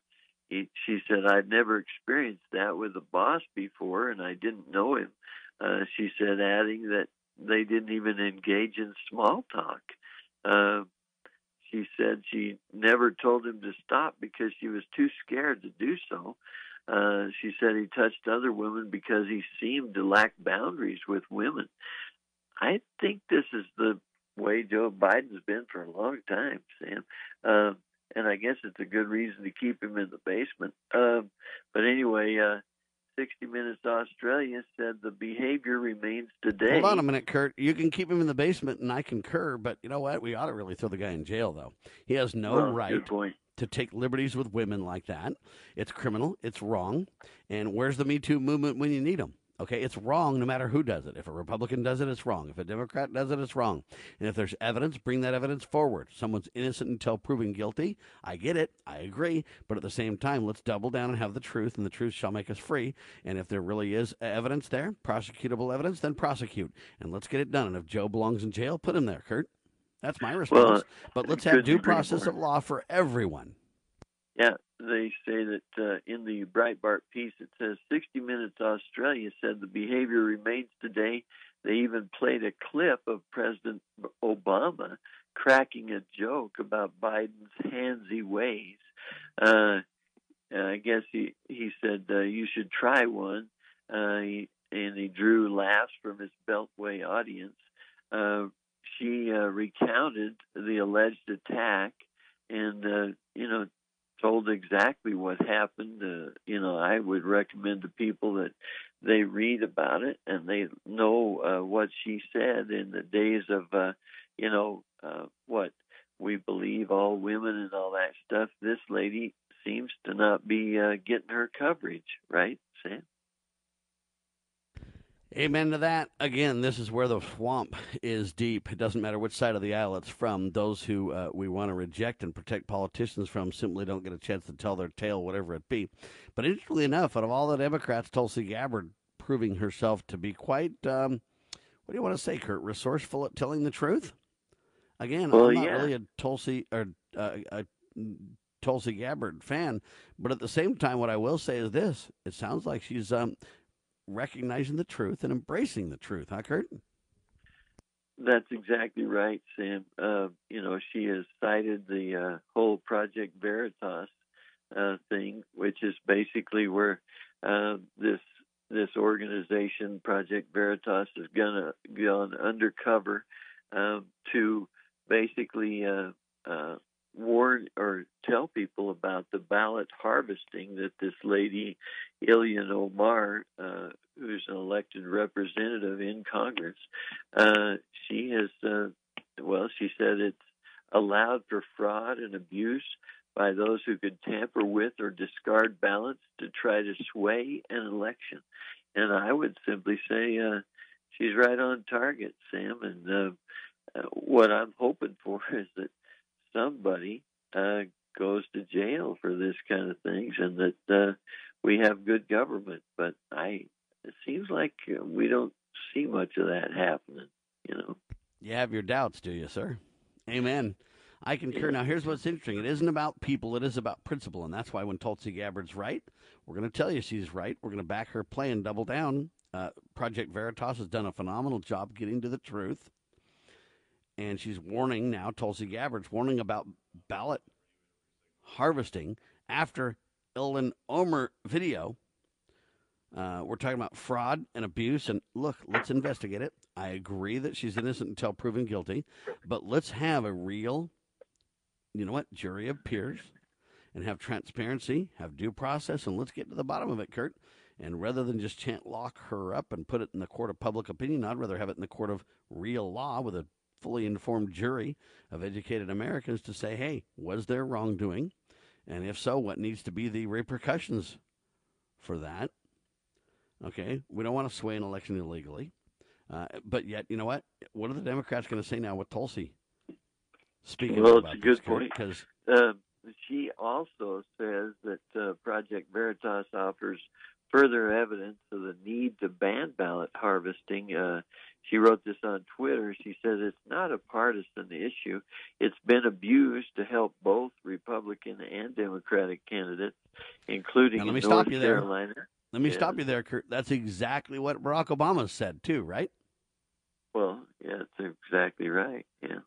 He, she said, I'd never experienced that with a boss before, and I didn't know him. Uh, she said, adding that they didn't even engage in small talk. Uh, she said she never told him to stop because she was too scared to do so. Uh, she said he touched other women because he seemed to lack boundaries with women. I think this is the way Joe Biden's been for a long time, Sam. Uh, and I guess it's a good reason to keep him in the basement. Um, but anyway, uh, 60 Minutes Australia said the behavior remains today. Hold on a minute, Kurt. You can keep him in the basement, and I concur. But you know what? We ought to really throw the guy in jail, though. He has no Well, right to take liberties with women like that. It's criminal. It's wrong. And where's the Me Too movement when you need them? Okay, it's wrong no matter who does it. If a Republican does it, it's wrong. If a Democrat does it, it's wrong. And if there's evidence, bring that evidence forward. Someone's innocent until proven guilty. I get it. I agree. But at the same time, let's double down and have the truth, and the truth shall make us free. And if there really is evidence there, prosecutable evidence, then prosecute. And let's get it done. And if Joe belongs in jail, put him there, Kurt. That's my response. Well, but let's have due process of law for everyone. Yeah, they say that uh, in the Breitbart piece it says 60 Minutes Australia said the behavior remains today. They even played a clip of President Obama cracking a joke about Biden's handsy ways. Uh, I guess he he said uh, you should try one, uh, he, and he drew laughs from his Beltway audience. Uh, she uh, recounted the alleged attack, and uh, you know told exactly what happened. Uh, you know, I would recommend to people that they read about it and they know uh, what she said in the days of, uh, you know, uh, what we believe all women and all that stuff. This lady seems to not be uh, getting her coverage, right, Sam? Amen to that. Again, this is where the swamp is deep. It doesn't matter which side of the aisle it's from. Those who uh, we want to reject and protect politicians from simply don't get a chance to tell their tale, whatever it be. But interestingly enough, out of all the Democrats, Tulsi Gabbard proving herself to be quite, um, what do you want to say, Kurt, resourceful at telling the truth? Again, Well, I'm not yeah. really a Tulsi or uh, a Tulsi Gabbard fan, but at the same time, what I will say is this: it sounds like she's um, recognizing the truth and embracing the truth, huh, Kurt? That's exactly right, Sam. Uh, you know, she has cited the uh, whole Project Veritas uh, thing, which is basically where uh, this this organization, Project Veritas, has gonna gone undercover um, to basically uh, uh, warn or tell people about the ballot harvesting that this lady, Ilhan Omar, uh, who's an elected representative in Congress, uh, she has, uh, well, she said it's allowed for fraud and abuse by those who could tamper with or discard ballots to try to sway an election. And I would simply say uh, she's right on target, Sam. And uh, uh, what I'm hoping for is that somebody uh, goes to jail for this kind of things, and that uh, we have good government. But I, it seems like uh, we don't see much of that happening. You know. You have your doubts, do you, sir? Amen. I concur. Now, here's what's interesting. It isn't about people, it is about principle. And that's why when Tulsi Gabbard's right, we're going to tell you she's right. We're going to back her play and double down. Uh, Project Veritas has done a phenomenal job getting to the truth. And she's warning now, Tulsi Gabbard's warning about ballot harvesting after Ilhan Omar video. Uh, we're talking about fraud and abuse. And look, let's investigate it. I agree that she's innocent until proven guilty, but let's have a real, you know what, jury of peers and have transparency, have due process, and let's get to the bottom of it, Kurt. And rather than just chant lock her up and put it in the court of public opinion, I'd rather have it in the court of real law with a fully informed jury of educated Americans to say, hey, was there wrongdoing? And if so, what needs to be the repercussions for that? Okay, we don't want to sway an election illegally. Uh, but yet, you know what? What are the Democrats going to say now with Tulsi speaking well, it's a good point. Because Uh, she also says that uh, Project Veritas offers further evidence of the need to ban ballot harvesting. She wrote this on Twitter. She says it's not a partisan issue. It's been abused to help both Republican and Democratic candidates, including Now, let me North stop you there. Carolina. Let me Yeah. stop you there, Kurt. That's exactly what Barack Obama said too, right? Well, yeah, that's exactly right. Yeah.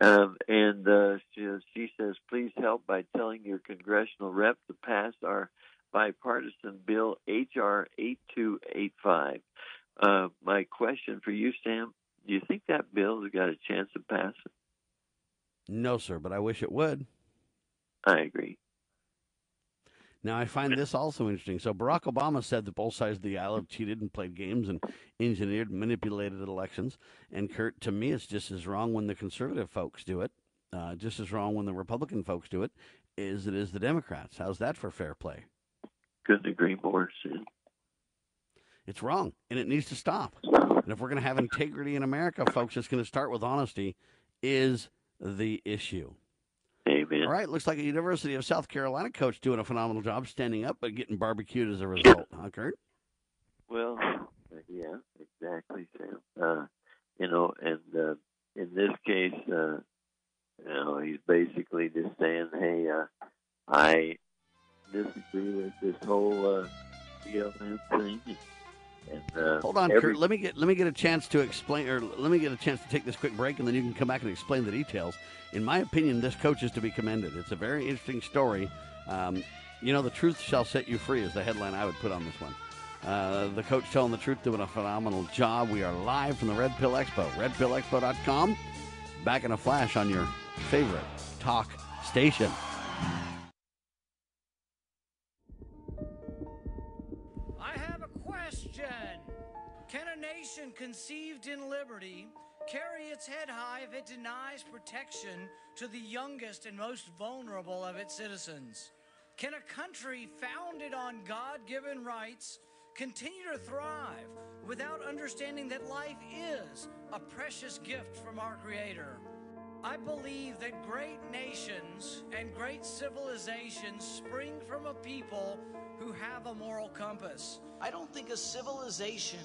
Um, and uh, she, she says, please help by telling your congressional rep to pass our bipartisan bill, H.R. 8285. Uh, my question for you, Sam, do you think that bill has got a chance of passing? No, sir, but I wish it would. I agree. Now, I find this also interesting. So, Barack Obama said that both sides of the aisle have cheated and played games and engineered, and manipulated elections. And, Kurt, to me, it's just as wrong when the conservative folks do it, uh, just as wrong when the Republican folks do it, as it is the Democrats. How's that for fair play? Couldn't agree more, Sam. It's wrong, and it needs to stop. And if we're going to have integrity in America, folks, it's going to start with honesty, is the issue. Amen. All right, looks like a University of South Carolina coach doing a phenomenal job standing up, but getting barbecued as a result, huh, Kurt? Well, yeah, exactly, Sam. Uh, you know, and uh, in this case, uh, you know, he's basically just saying, "Hey, uh, I disagree with this whole uh, BLM thing." And, uh, Hold on, every- Kurt. Let me get let me get a chance to explain, or let me get a chance to take this quick break, and then you can come back and explain the details. In my opinion, this coach is to be commended. It's a very interesting story. Um, you know, the truth shall set you free is the headline I would put on this one. Uh, the coach telling the truth, doing a phenomenal job. We are live from the Red Pill Expo, redpillexpo.com. Back in a flash on your favorite talk station. Nation conceived in liberty carry its head high if it denies protection to the youngest and most vulnerable of its citizens? Can a country founded on God given rights continue to thrive without understanding that life is a precious gift from our Creator? I believe that great nations and great civilizations spring from a people who have a moral compass. I don't think a civilization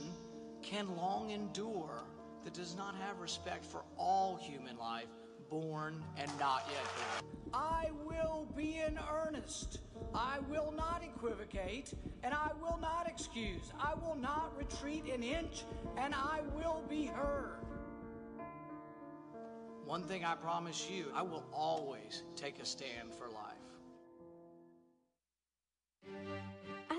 can long endure that does not have respect for all human life, born and not yet born. I will be in earnest. I will not equivocate, and I will not excuse. I will not retreat an inch, and I will be heard. One thing I promise you, I will always take a stand for life.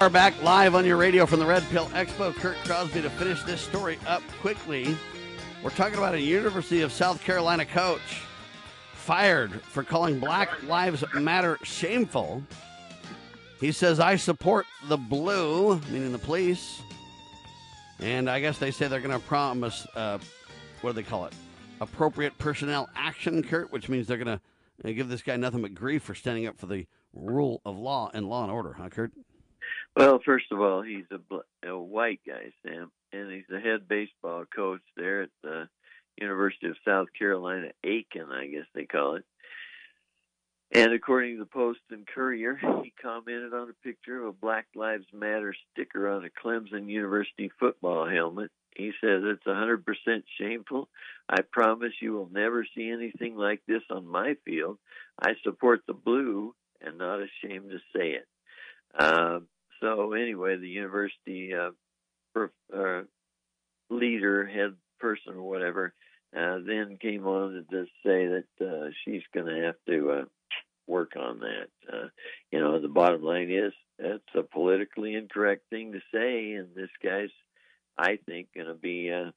are back live on your radio from the Red Pill Expo. Kurt Crosby to finish this story up quickly. We're talking about a University of South Carolina coach fired for calling Black Lives Matter shameful. He says, I support the blue, meaning the police. And I guess they say they're going to promise, uh, what do they call it? Appropriate personnel action, Kurt, which means they're going to give this guy nothing but grief for standing up for the rule of law and law and order, huh, Kurt? Well, first of all, he's a, a white guy, Sam, and he's the head baseball coach there at the University of South Carolina, Aiken, I guess they call it. And according to the Post and Courier, he commented on a picture of a Black Lives Matter sticker on a Clemson University football helmet. He says it's 100% shameful. I promise you will never see anything like this on my field. I support the blue and not ashamed to say it. Uh, so anyway, the university uh, per, uh, leader, head person, or whatever, uh, then came on to just say that uh, she's going to have to uh, work on that. Uh, you know, the bottom line is that's a politically incorrect thing to say, and this guy's, I think, going to be uh,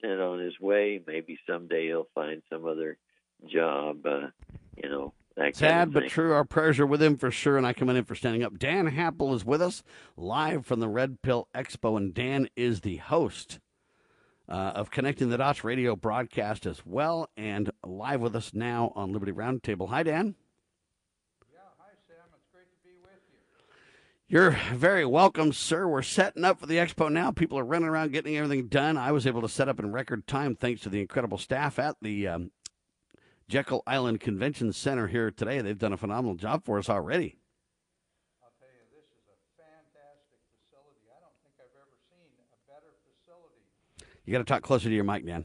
sent on his way. Maybe someday he'll find some other job. Uh, you know, Sad but true. Our prayers are with him for sure, and I commend him for standing up. Dan Happel is with us live from the Red Pill Expo, and Dan is the host uh, of Connecting the Dots radio broadcast as well, and live with us now on Liberty Roundtable. Hi, Dan. Yeah, hi, Sam. It's great to be with you. You're very welcome, sir. We're setting up for the expo now. People are running around getting everything done. I was able to set up in record time thanks to the incredible staff at the um, Jekyll Island Convention Center here today. They've done a phenomenal job for us already. I'll tell you, this is a fantastic facility. I don't think I've ever seen a better facility. You got to talk closer to your mic, man.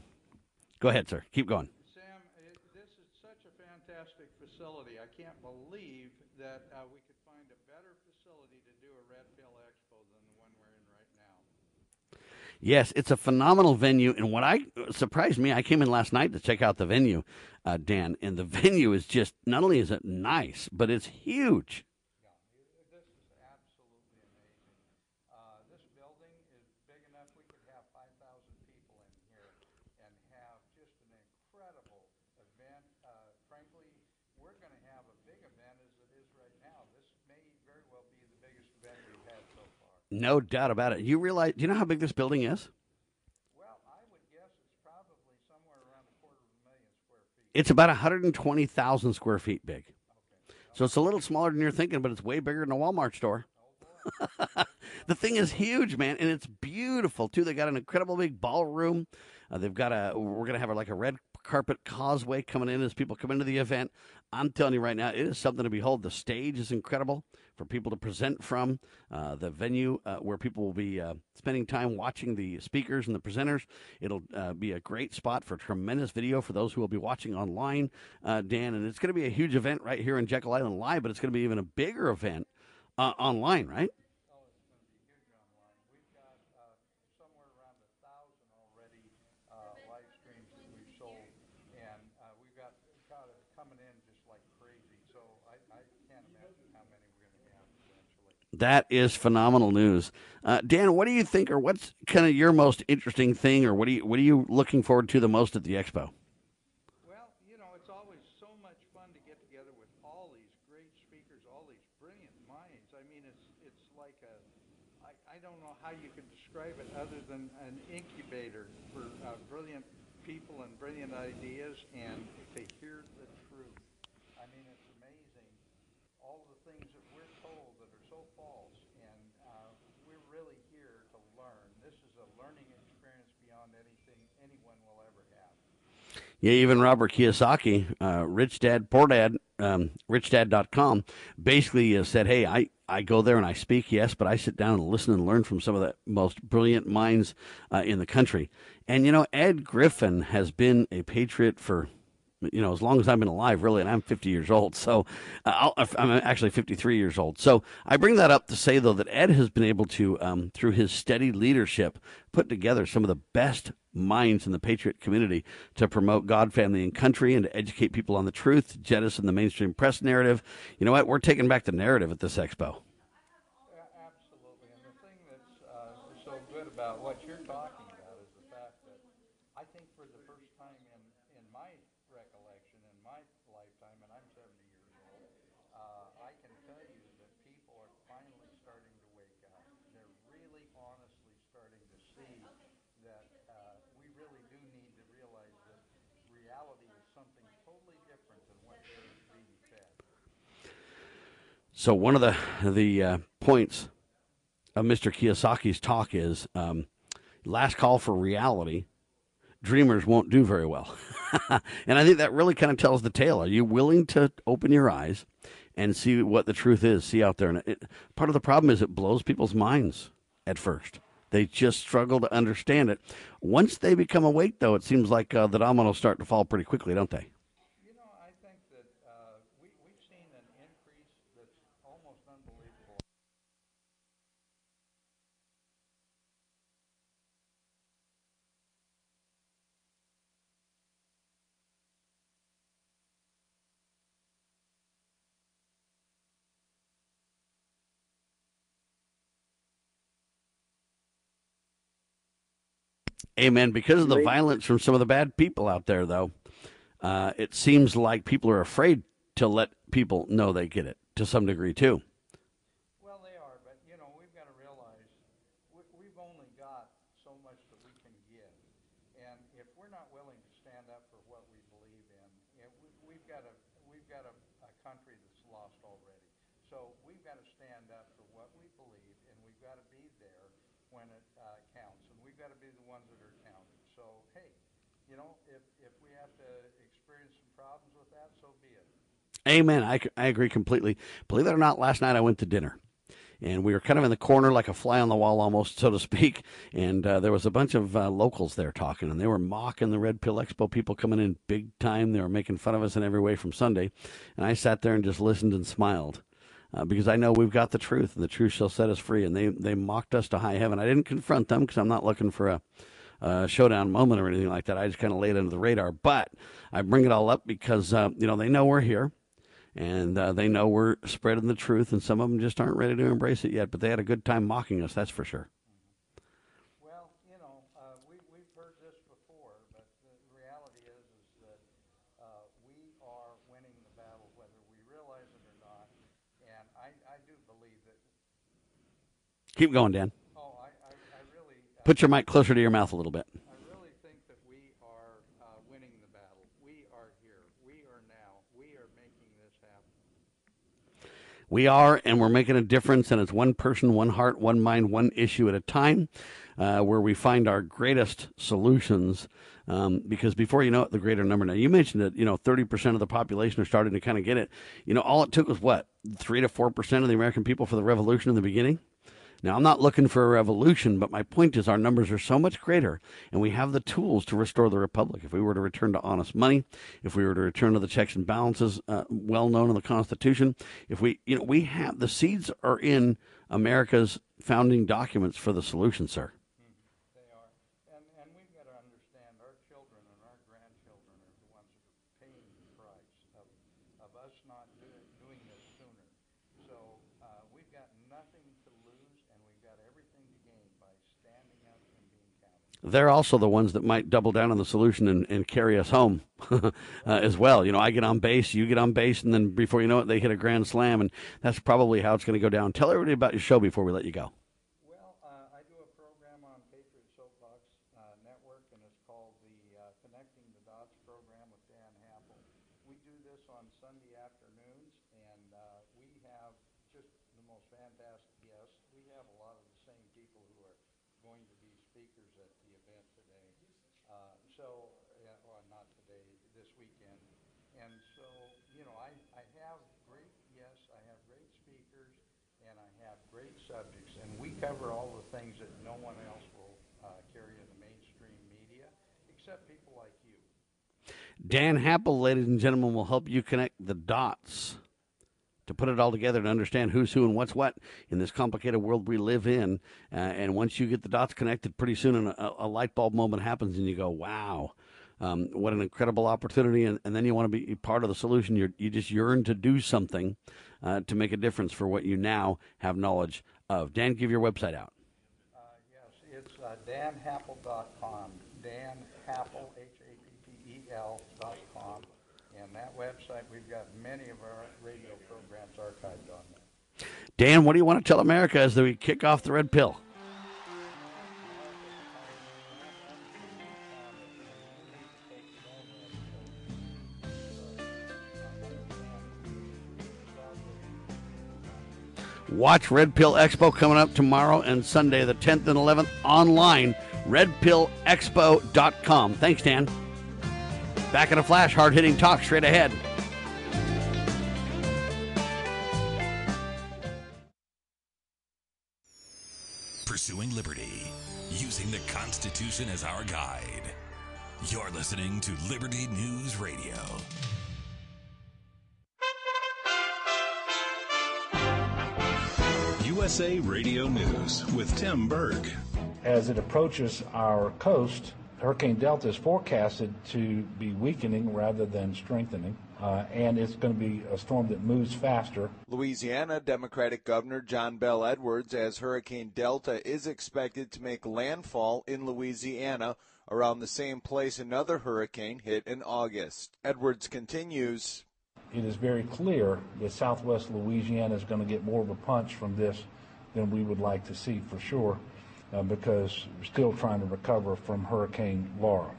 Go ahead, sir. Keep going. Sam, it, this is such a fantastic facility. I can't believe that uh, we could find a better facility to do a Red Pill Expo than the one we're in right now. Yes, it's a phenomenal venue. And what I surprised me, I came in last night to check out the venue, uh, Dan, and the venue is just not only is it nice, but it's huge. This is absolutely amazing. Uh, this building is big enough we could have 5,000 people in here and have just an incredible event. Uh, frankly, we're going to have a big event as it is right now. This may very well be the biggest event we've had so far. No doubt about it. You realize? Do you know how big this building is? Well, I would guess it's probably somewhere around a quarter of a million square feet. It's about 120,000 square feet big. So it's a little smaller than you're thinking, but it's way bigger than a Walmart store. the thing is huge, man, and it's beautiful too. They got an incredible big ballroom. Uh, they've got a. We're gonna have a, like a red carpet causeway coming in as people come into the event. I'm telling you right now, it is something to behold. The stage is incredible for people to present from. Uh, the venue uh, where people will be uh, spending time watching the speakers and the presenters. It'll uh, be a great spot for tremendous video for those who will be watching online, uh, Dan. And it's going to be a huge event right here in Jekyll Island Live, but it's going to be even a bigger event uh, online, right? somewhere around a thousand already uh, live streams that we've sold, and uh, we've got got it coming in just like crazy. So I, I can't imagine how many we're going to have eventually. That is phenomenal news, uh, Dan. What do you think, or what's kind of your most interesting thing, or what you what are you looking forward to the most at the expo? Well, you know, it's always so much fun to get together with all these great speakers, all these brilliant minds. I mean, it's it's like a I, I don't know how you could describe it other than an incubator for uh, brilliant people and brilliant ideas, and to hear the truth. I mean, it's amazing all the things that we're told that are so false, and uh, we're really here to learn. This is a learning experience beyond anything anyone will ever have. Yeah, even Robert Kiyosaki, uh, Rich Dad Poor Dad, um, RichDad.com, basically uh, said, "Hey, I." I go there and I speak, yes, but I sit down and listen and learn from some of the most brilliant minds uh, in the country. And you know, Ed Griffin has been a patriot for you know, as long as I've been alive, really, and I'm 50 years old. So uh, I'll, I'm actually 53 years old. So I bring that up to say, though, that Ed has been able to, um, through his steady leadership, put together some of the best minds in the patriot community to promote God, family, and country and to educate people on the truth, jettison the mainstream press narrative. You know what? We're taking back the narrative at this expo. A- Absolutely, and the thing that's uh, so good about what you're talking about is the fact that I think for the first time in, in my recollection, in my lifetime, and I'm 70 years old, uh, I can tell you that people are finally starting to wake up. They're really honestly starting to see that uh, we really do need to realize that reality is something totally different than what they're being fed. So one of the the uh, points of Mr. Kiyosaki's talk is um, last call for reality dreamers won't do very well. and I think that really kind of tells the tale. Are you willing to open your eyes and see what the truth is, see out there? And it, part of the problem is it blows people's minds at first. They just struggle to understand it. Once they become awake, though, it seems like uh, the dominoes start to fall pretty quickly, don't they? You know, I think that uh, we, we've seen an increase that's almost unbelievable. Amen. Because of the violence from some of the bad people out there, though, uh, it seems like people are afraid to let people know they get it to some degree, too. Well, they are, but you know, we've got to realize we, we've only got so much that we can give, and if we're not willing to stand up for what we believe in, you know, we, we've got a we've got a, a country that's lost already. So we've got to stand up for what we believe, and we've got to be there when it uh, counts, and we've got to be the ones that are counted. So hey, you know, if if we have to experience some problems with that, so be it. Amen. I, I agree completely. Believe it or not, last night I went to dinner. And we were kind of in the corner, like a fly on the wall, almost, so to speak. And uh, there was a bunch of uh, locals there talking, and they were mocking the Red Pill Expo people coming in big time. They were making fun of us in every way from Sunday. And I sat there and just listened and smiled uh, because I know we've got the truth, and the truth shall set us free. And they, they mocked us to high heaven. I didn't confront them because I'm not looking for a, a showdown moment or anything like that. I just kind of laid under the radar. But I bring it all up because, uh, you know, they know we're here and uh, they know we're spreading the truth, and some of them just aren't ready to embrace it yet. But they had a good time mocking us, that's for sure. Well, you know, uh, we, we've heard this before, but the reality is, is that uh, we are winning the battle, whether we realize it or not. And I, I do believe that. Keep going, Dan. Oh, I, I, I really. Put your mic closer to your mouth a little bit. I really think that we are uh, winning the battle. We are here. We are now. We are making this happen. We are, and we're making a difference, and it's one person, one heart, one mind, one issue at a time, uh, where we find our greatest solutions. Um, because before you know it, the greater number. Now, you mentioned that, you know, 30% of the population are starting to kind of get it. You know, all it took was what? 3 to 4% of the American people for the revolution in the beginning? Now, I'm not looking for a revolution, but my point is our numbers are so much greater, and we have the tools to restore the republic. If we were to return to honest money, if we were to return to the checks and balances uh, well known in the Constitution, if we, you know, we have the seeds are in America's founding documents for the solution, sir. They are. And, and we've got to understand our children and our grandchildren are the ones that are paying the price of, of us not doing, doing this sooner. So uh, we've got nothing to lose, and we've got everything to gain by standing up and being counted. They're also the ones that might double down on the solution and, and carry us home uh, as well. You know, I get on base, you get on base, and then before you know it, they hit a grand slam, and that's probably how it's going to go down. Tell everybody about your show before we let you go. Well, uh, I do a program on Patriot Soapbox uh, Network, and it's called the uh, Connecting the Dots program with Dan Happel. We do this on Sunday afternoons, and uh, we have just the most fantastic guests. We have a lot of the same people who are going to be speakers at the event today. Uh, so, yeah, well, not today, this weekend. And so, you know, I, I have great guests, I have great speakers, and I have great subjects, and we cover all the things that no one else will uh, carry in the mainstream media, people like you. Dan Happel, ladies and gentlemen, will help you connect the dots to put it all together to understand who's who and what's what in this complicated world we live in. Uh, and once you get the dots connected, pretty soon a, a light bulb moment happens, and you go, "Wow." Um, what an incredible opportunity, and, and then you want to be part of the solution. you you just yearn to do something uh, to make a difference for what you now have knowledge of. Dan, give your website out. Uh, yes, it's uh, danhappel.com. Dan Happel, H-A-P-P-E-L dot com. And that website, we've got many of our radio programs archived on there. Dan, what do you want to tell America as we kick off the red pill? Watch Red Pill Expo coming up tomorrow and Sunday, the 10th and 11th, online, redpillexpo.com. Thanks, Dan. Back in a flash, hard hitting talk straight ahead. Pursuing liberty, using the Constitution as our guide. You're listening to Liberty News Radio. USA Radio News with Tim Berg. As it approaches our coast, Hurricane Delta is forecasted to be weakening rather than strengthening, uh, and it's going to be a storm that moves faster. Louisiana Democratic Governor John Bell Edwards as Hurricane Delta is expected to make landfall in Louisiana around the same place another hurricane hit in August. Edwards continues. It is very clear that southwest Louisiana is going to get more of a punch from this than we would like to see for sure uh, because we're still trying to recover from Hurricane Laura.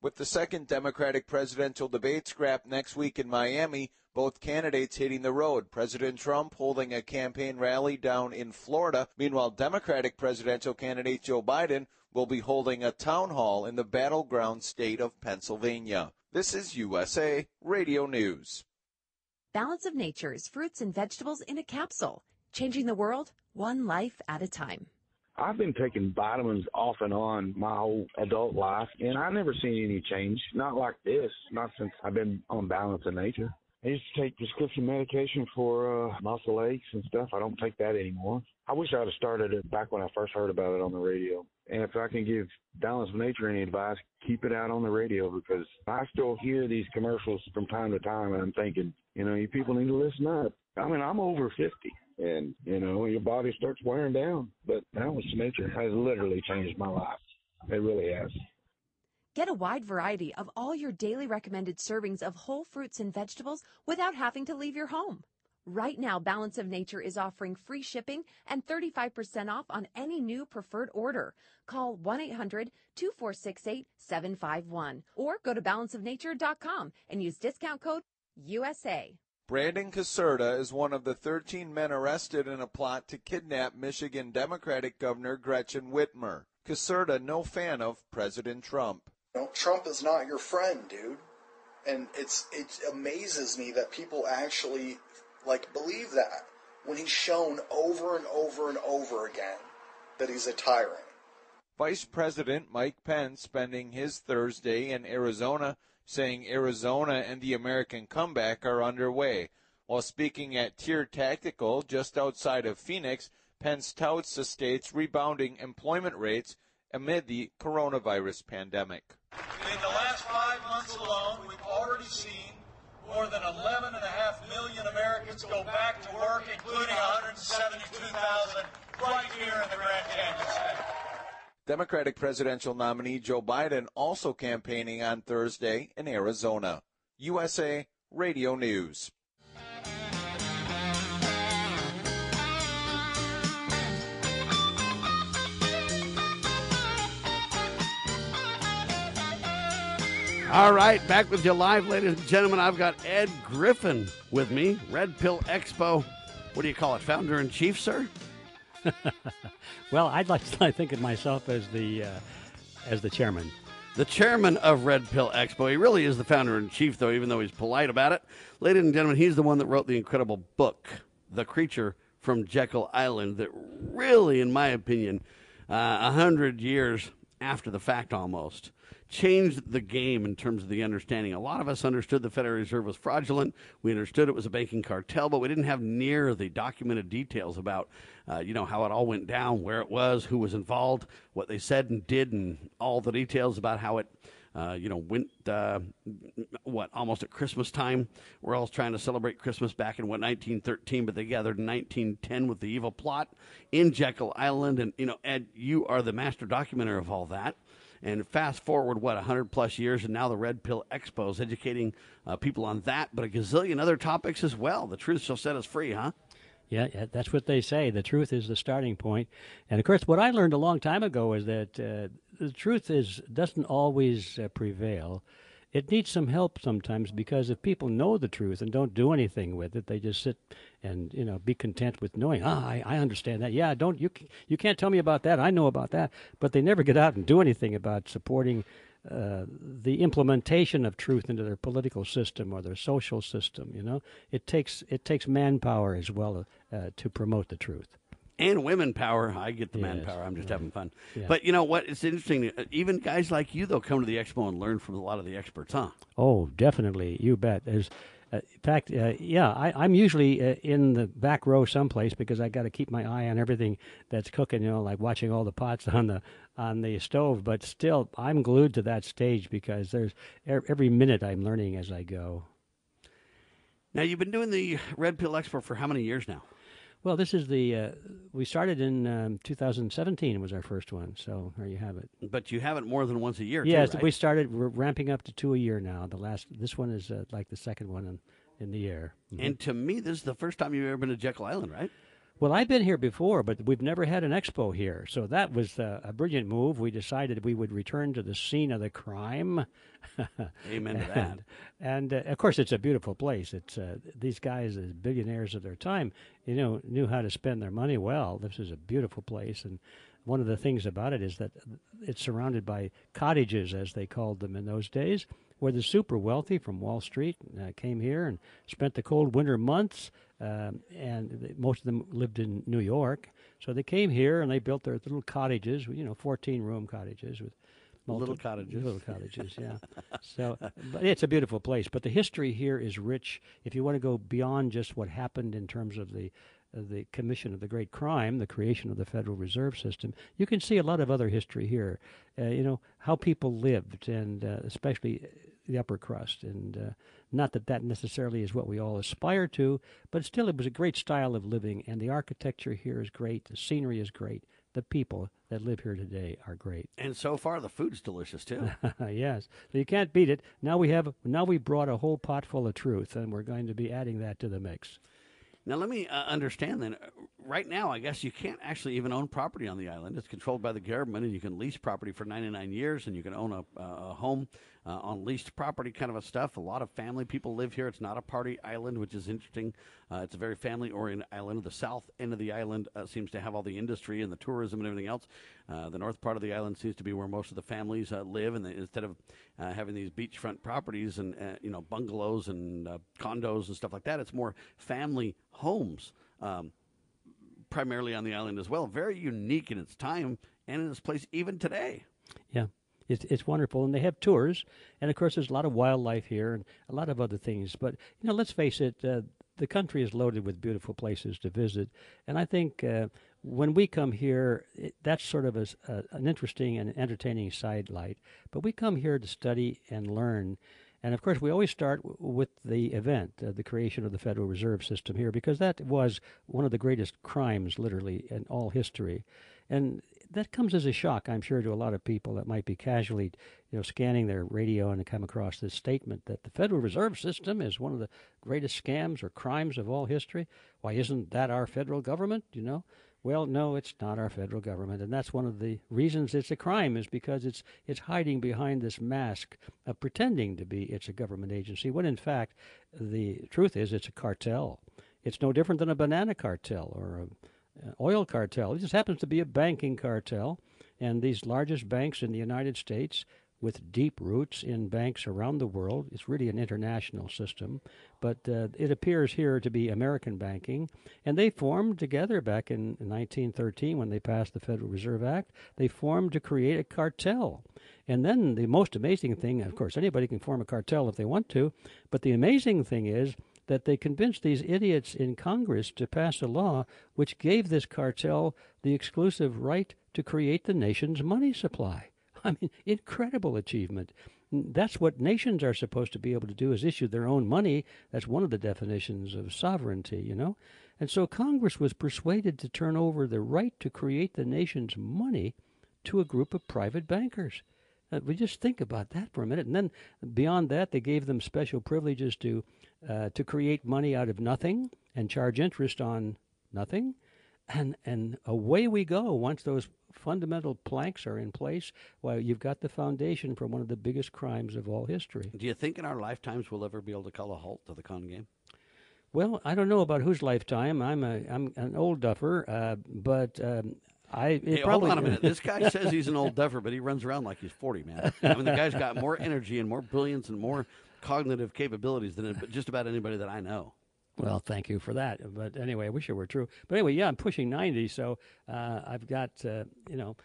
With the second Democratic presidential debate scrap next week in Miami, both candidates hitting the road. President Trump holding a campaign rally down in Florida. Meanwhile, Democratic presidential candidate Joe Biden will be holding a town hall in the battleground state of Pennsylvania. This is USA Radio News. Balance of Nature's fruits and vegetables in a capsule, changing the world one life at a time. I've been taking vitamins off and on my whole adult life, and I've never seen any change. Not like this, not since I've been on Balance of Nature. I used to take prescription medication for uh, muscle aches and stuff. I don't take that anymore. I wish I'd have started it back when I first heard about it on the radio. And if I can give Balance of Nature any advice, keep it out on the radio because I still hear these commercials from time to time, and I'm thinking, you know, you people need to listen up. I mean, I'm over 50, and you know, your body starts wearing down. But Balance of Nature has literally changed my life. It really has. Get a wide variety of all your daily recommended servings of whole fruits and vegetables without having to leave your home. Right now, Balance of Nature is offering free shipping and 35% off on any new preferred order. Call 1 800 2468 751 or go to balanceofnature.com and use discount code USA. Brandon Caserta is one of the 13 men arrested in a plot to kidnap Michigan Democratic Governor Gretchen Whitmer. Caserta, no fan of President Trump. Trump is not your friend, dude. And it's it amazes me that people actually like believe that when he's shown over and over and over again that he's a tyrant. Vice President Mike Pence spending his Thursday in Arizona saying Arizona and the American comeback are underway. While speaking at Tier Tactical just outside of Phoenix, Pence touts the state's rebounding employment rates amid the coronavirus pandemic. In the last five months alone, we've already seen more than 11.5 million Americans go back to work, including 172,000 right here in the Grand Canyon State. Democratic presidential nominee Joe Biden also campaigning on Thursday in Arizona. USA Radio News. All right, back with you live, ladies and gentlemen. I've got Ed Griffin with me, Red Pill Expo. What do you call it, founder in chief, sir? well, I'd like to think of myself as the uh, as the chairman. The chairman of Red Pill Expo. He really is the founder in chief, though, even though he's polite about it. Ladies and gentlemen, he's the one that wrote the incredible book, The Creature from Jekyll Island, that really, in my opinion, uh, a uh, hundred years after the fact almost changed the game in terms of the understanding. A lot of us understood the Federal Reserve was fraudulent. We understood it was a banking cartel, but we didn't have near the documented details about, uh, you know, how it all went down, where it was, who was involved, what they said and did, and all the details about how it. Uh, you know, went uh, what almost at Christmas time. We're all trying to celebrate Christmas back in what 1913, but they gathered in 1910 with the evil plot in Jekyll Island. And you know, Ed, you are the master documenter of all that. And fast forward, what, 100 plus years, and now the Red Pill Expo is educating uh, people on that, but a gazillion other topics as well. The truth shall set us free, huh? Yeah, that's what they say. The truth is the starting point. And of course, what I learned a long time ago is that uh, the truth is doesn't always uh, prevail. it needs some help sometimes because if people know the truth and don't do anything with it, they just sit and you know be content with knowing. Ah, I, I understand that. Yeah, don't you you can't tell me about that. I know about that, but they never get out and do anything about supporting. Uh, the implementation of truth into their political system or their social system, you know, it takes it takes manpower as well uh, to promote the truth and women power. I get the Yes, manpower. I'm just yeah. having fun. Yeah. But you know what? It's interesting. uh, Even guys like you, though, come to the expo and learn from a lot of the experts, huh? Oh, definitely. You bet. There's, uh, in fact, uh, yeah, I, I'm usually uh, in the back row someplace because I got to keep my eye on everything that's cooking. You know, like watching all the pots on the on the stove. But still, I'm glued to that stage because there's every minute I'm learning as I go. Now you've been doing the Red Pill Expo for how many years now? Well, this is the uh, we started in um, 2017 was our first one. So there you have it. But you have it more than once a year. Yes, too, right? we started. We're ramping up to two a year now. The last this one is uh, like the second one in, in the year. Mhm. And to me, this is the first time you've ever been to Jekyll Island, right? Well, I've been here before, but we've never had an expo here. So that was uh, a brilliant move. We decided we would return to the scene of the crime. Amen to that. And, and uh, of course, it's a beautiful place. It's uh, these guys, as billionaires of their time, you know, knew how to spend their money well. This is a beautiful place, and one of the things about it is that it's surrounded by cottages, as they called them in those days, where the super wealthy from Wall Street uh, came here and spent the cold winter months. Um, and most of them lived in New York, so they came here and they built their little cottages, you know, fourteen-room cottages with Little cottages. little cottages, yeah. so, but it's a beautiful place. But the history here is rich. If you want to go beyond just what happened in terms of the the commission of the great crime, the creation of the Federal Reserve System, you can see a lot of other history here. Uh, you know how people lived, and uh, especially the upper crust, and uh, not that that necessarily is what we all aspire to, but still, it was a great style of living, and the architecture here is great. The scenery is great. The people that live here today are great. And so far, the food's delicious too. yes, so you can't beat it. Now we have now we brought a whole pot full of truth, and we're going to be adding that to the mix. Now, let me uh, understand then. uh, Right now, I guess you can't actually even own property on the island. It's controlled by the government, and you can lease property for 99 years, and you can own a, uh, a home uh, on leased property, kind of a stuff. A lot of family people live here. It's not a party island, which is interesting. Uh, it's a very family oriented island. The south end of the island uh, seems to have all the industry and the tourism and everything else. Uh, the north part of the island seems to be where most of the families uh, live, and instead of uh, having these beachfront properties and you know bungalows and condos and stuff like that, it's more family homes. Um, primarily on the island as well. Very unique in its time and in its place even today. Yeah, it's it's wonderful, and they have tours, and of course, there's a lot of wildlife here and a lot of other things. But you know, let's face it, uh, the country is loaded with beautiful places to visit, and I think uh, when we come here, it, that's sort of a, a- an interesting and entertaining sidelight. But we come here to study and learn. And of course, we always start w- with the event, uh, the creation of the Federal Reserve System here, because that was one of the greatest crimes, literally, in all history. And that comes as a shock, I'm sure, to a lot of people that might be casually, you know, scanning their radio and come across this statement that the Federal Reserve System is one of the greatest scams or crimes of all history. Why isn't that our federal government? You know. Well, no, it's not our federal government, and that's one of the reasons it's a crime is because it's it's hiding behind this mask of pretending to be it's a government agency when in fact the truth is it's a cartel. It's no different than a banana cartel or a, oil cartel. It just happens to be a banking cartel, and these largest banks in the United States with deep roots in banks around the world. It's really an international system, but uh, it appears here to be American banking. And they formed together back in 1913 when they passed the Federal Reserve Act. They formed to create a cartel. And then the most amazing thing, of course, anybody can form a cartel if they want to, but the amazing thing is that they convinced these idiots in Congress to pass a law which gave this cartel the exclusive right to create the nation's money supply. I mean, incredible achievement. That's what nations are supposed to be able to do is issue their own money. That's one of the definitions of sovereignty, you know. And so Congress was persuaded to turn over the right to create the nation's money to a group of private bankers. Uh, we just think about that for a minute, and then beyond that, they gave them special privileges to uh, to create money out of nothing and charge interest on nothing. and and away we go. Once those fundamental planks are in place, well, you've got the foundation for one of the biggest crimes of all history. Do you think in our lifetimes we'll ever be able to call a halt to the con game? Well, I don't know about whose lifetime. I'm a I'm an old duffer, uh, but um, I Hey, probably hold on a minute. This guy says he's an old duffer, but he runs around like he's 40, man. I mean, the guy's got more energy and more brilliance and more cognitive capabilities than just about anybody that I know. Well, thank you for that. But anyway, I wish it were true. But anyway, yeah, I'm pushing 90, so uh, I've got, uh, you know,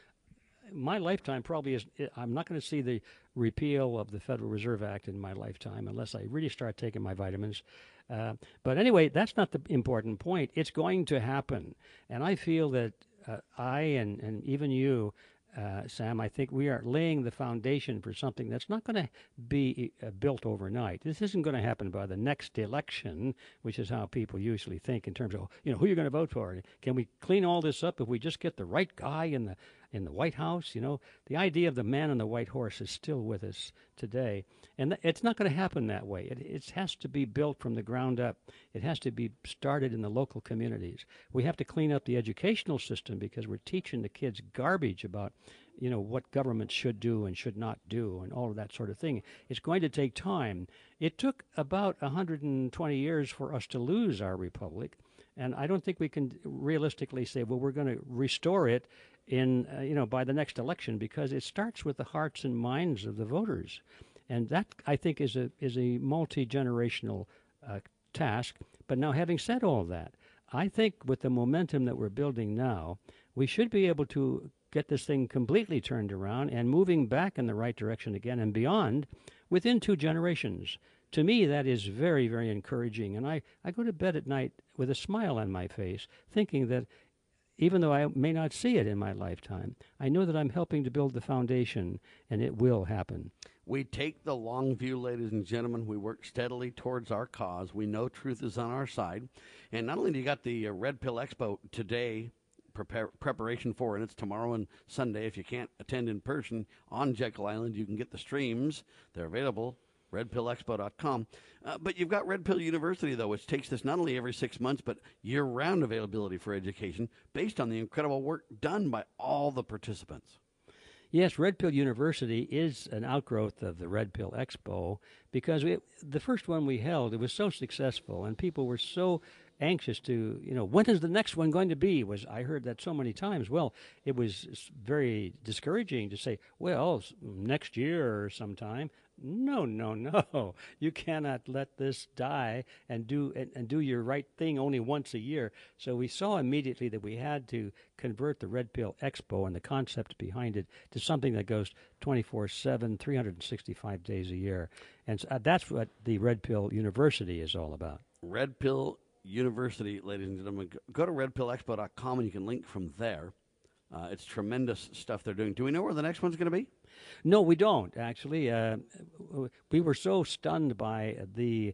my lifetime probably is. I'm not going to see the repeal of the Federal Reserve Act in my lifetime unless I really start taking my vitamins. Uh, but anyway, that's not the important point. It's going to happen. And I feel that uh, I and, and even you uh, Sam, I think we are laying the foundation for something that's not going to be uh, built overnight. This isn't going to happen by the next election, which is how people usually think in terms of you know who you're going to vote for. Can we clean all this up if we just get the right guy in the in the White House? You know, the idea of the man on the white horse is still with us today, and th- it's not going to happen that way. It, it has to be built from the ground up. It has to be started in the local communities. We have to clean up the educational system because we're teaching the kids garbage about you know what government should do and should not do and all of that sort of thing it's going to take time it took about 120 years for us to lose our republic and i don't think we can realistically say well we're going to restore it in uh, you know by the next election because it starts with the hearts and minds of the voters and that i think is a is a multi-generational uh, task but now having said all that i think with the momentum that we're building now we should be able to get this thing completely turned around and moving back in the right direction again and beyond within two generations. To me, that is very, very encouraging. And I, I go to bed at night with a smile on my face, thinking that even though I may not see it in my lifetime, I know that I'm helping to build the foundation and it will happen. We take the long view, ladies and gentlemen. We work steadily towards our cause. We know truth is on our side. And not only do you got the uh, Red Pill Expo today, prepare, preparation for, and it's tomorrow and Sunday. If you can't attend in person on Jekyll Island, you can get the streams. They're available. RedPillExpo.com. Uh, but you've got Red Pill University, though, which takes this not only every six months, but year round availability for education based on the incredible work done by all the participants. Yes, Red Pill University is an outgrowth of the Red Pill Expo because we, the first one we held, it was so successful and people were so anxious to, you know, when is the next one going to be? Was I heard that so many times. Well, it was very discouraging to say, well, next year or sometime. No, no, no. You cannot let this die and do and, and do your right thing only once a year. So we saw immediately that we had to convert the Red Pill Expo and the concept behind it to something that goes 24/7, 365 days a year. And so, uh, that's what the Red Pill University is all about. Red Pill University, ladies and gentlemen. Go to redpillexpo.com and you can link from there. Uh, it's tremendous stuff they're doing. Do we know where the next one's going to be? No, we don't actually. Uh, we were so stunned by the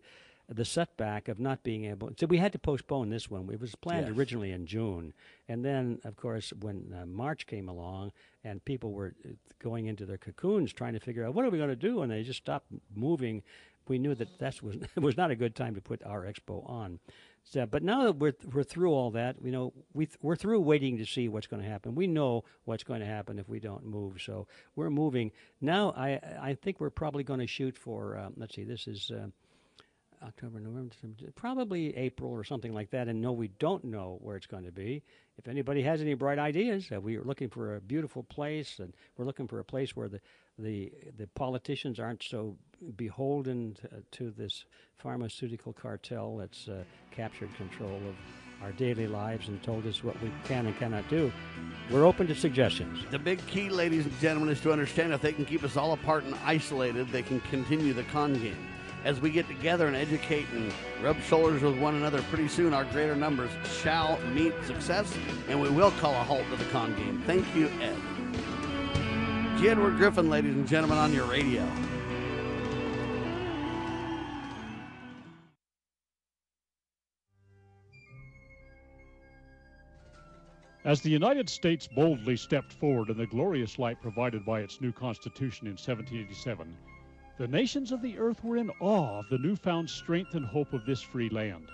the setback of not being able. So we had to postpone this one. It was planned Yes. originally in June, and then of course when uh, March came along and people were going into their cocoons trying to figure out what are we going to do, and they just stopped moving. We knew that that was was not a good time to put our expo on. But now that we're we're through all that, you know, we th- we're through waiting to see what's going to happen. We know what's going to happen if we don't move, so we're moving now. I I think we're probably going to shoot for. Um, let's see, this is. Uh, October, November, probably April or something like that. And no, we don't know where it's going to be. If anybody has any bright ideas, uh, we are looking for a beautiful place, and we're looking for a place where the the the politicians aren't so beholden to, to this pharmaceutical cartel that's uh, captured control of our daily lives and told us what we can and cannot do. We're open to suggestions. The big key, ladies and gentlemen, is to understand if they can keep us all apart and isolated, they can continue the con game. As we get together and educate and rub shoulders with one another, pretty soon our greater numbers shall meet success, and we will call a halt to the con game. Thank you, Ed. Edward Griffin, ladies and gentlemen, on your radio. As the United States boldly stepped forward in the glorious light provided by its new Constitution in 1787, the nations of the earth were in awe of the newfound strength and hope of this free land.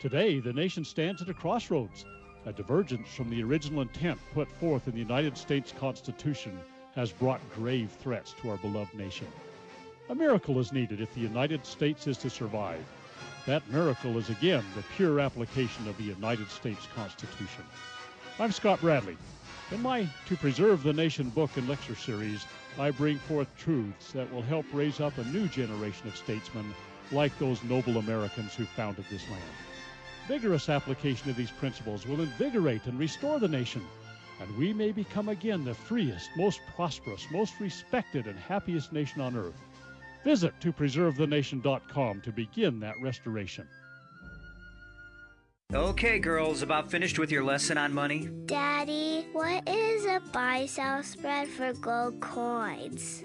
Today, the nation stands at a crossroads, A divergence from the original intent put forth in the United States Constitution has brought grave threats to our beloved nation. A miracle is needed if the United States is to survive. That miracle is again the pure application of the United States Constitution. I'm Scott Bradley. In my To Preserve the Nation book and lecture series, I bring forth truths that will help raise up a new generation of statesmen like those noble Americans who founded this land. Vigorous application of these principles will invigorate and restore the nation, and we may become again the freest, most prosperous, most respected, and happiest nation on earth. Visit topreservethenation.com to begin that restoration. Okay, girls, about finished with your lesson on money? Daddy, what is a buy sell spread for gold coins?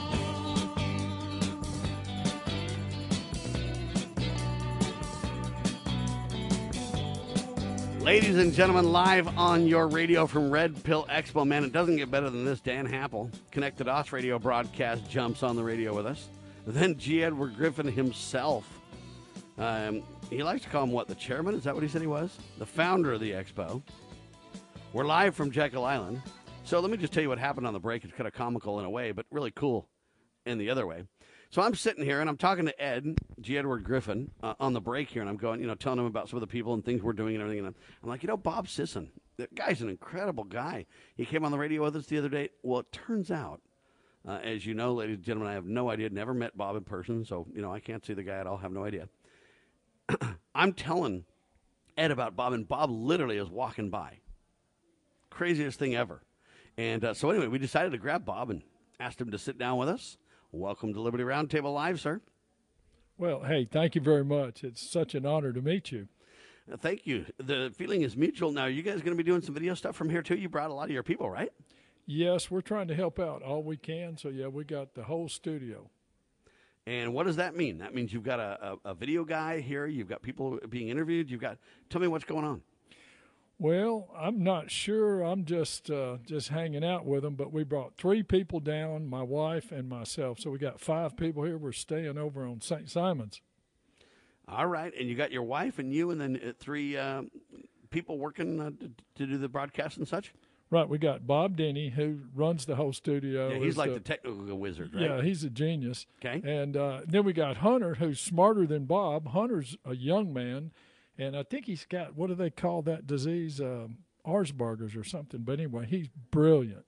Ladies and gentlemen, live on your radio from Red Pill Expo. Man, it doesn't get better than this. Dan Happel, Connected Us radio broadcast, jumps on the radio with us. Then G. Edward Griffin himself. Um, he likes to call him what? The chairman? Is that what he said he was? The founder of the expo. We're live from Jekyll Island. So let me just tell you what happened on the break. It's kind of comical in a way, but really cool in the other way. So I'm sitting here and I'm talking to Ed, G. Edward Griffin, uh, on the break here, and I'm going, you know, telling him about some of the people and things we're doing and everything. And I'm, I'm like, you know, Bob Sisson, the guy's an incredible guy. He came on the radio with us the other day. Well, it turns out, uh, as you know, ladies and gentlemen, I have no idea. Never met Bob in person, so you know I can't see the guy at all. Have no idea. I'm telling Ed about Bob, and Bob literally is walking by. Craziest thing ever. And uh, so anyway, we decided to grab Bob and asked him to sit down with us. Welcome to Liberty Roundtable Live, sir. Well, hey, thank you very much. It's such an honor to meet you. Uh, thank you. The feeling is mutual. Now, you guys going to be doing some video stuff from here too? You brought a lot of your people, right? Yes, we're trying to help out all we can. So yeah, we got the whole studio. And what does that mean? That means you've got a, a, a video guy here. You've got people being interviewed. You've got. Tell me what's going on. Well, I'm not sure. I'm just uh, just hanging out with them. But we brought three people down, my wife and myself. So we got five people here. We're staying over on St. Simon's. All right, and you got your wife and you, and then uh, three uh, people working uh, to, to do the broadcast and such. Right, we got Bob Denny who runs the whole studio. Yeah, he's like the, the, technical wizard, right? Yeah, he's a genius. Okay. And uh, then we got Hunter, who's smarter than Bob. Hunter's a young man, and I think he's got what do they call that disease? Um, Asperger's or something. But anyway, he's brilliant.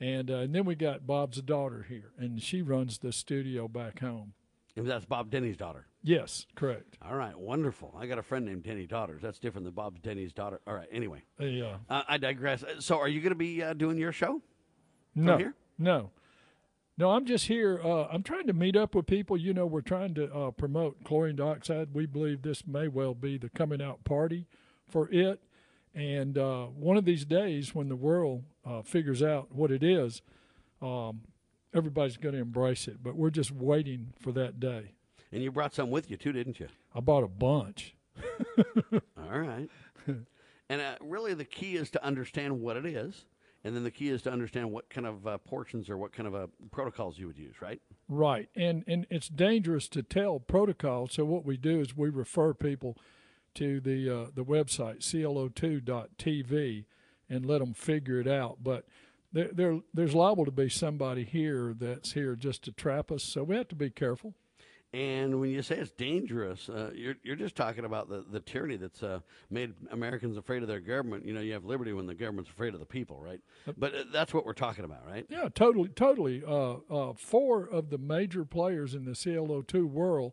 And uh, and then we got Bob's daughter here, and she runs the studio back home. And that's Bob Denny's daughter. Yes, correct. All right, wonderful. I got a friend named Denny Daughters. That's different than Bob Denny's daughter. All right, anyway. Yeah. Uh, I digress. So, are you going to be uh, doing your show? No. Here? No. No, I'm just here. Uh, I'm trying to meet up with people. You know, we're trying to uh, promote chlorine dioxide. We believe this may well be the coming out party for it. And uh, one of these days, when the world uh, figures out what it is, um, everybody's going to embrace it. But we're just waiting for that day. And you brought some with you too, didn't you? I bought a bunch. All right. and uh, really, the key is to understand what it is, and then the key is to understand what kind of uh, portions or what kind of uh, protocols you would use, right? Right, and and it's dangerous to tell protocols. So what we do is we refer people to the uh, the website clo2.tv and let them figure it out. But there, there there's liable to be somebody here that's here just to trap us, so we have to be careful. And when you say it's dangerous, uh, you're you're just talking about the, the tyranny that's uh, made Americans afraid of their government. You know, you have liberty when the government's afraid of the people, right? But uh, that's what we're talking about, right? Yeah, totally, totally. Uh, uh, four of the major players in the CLO2 world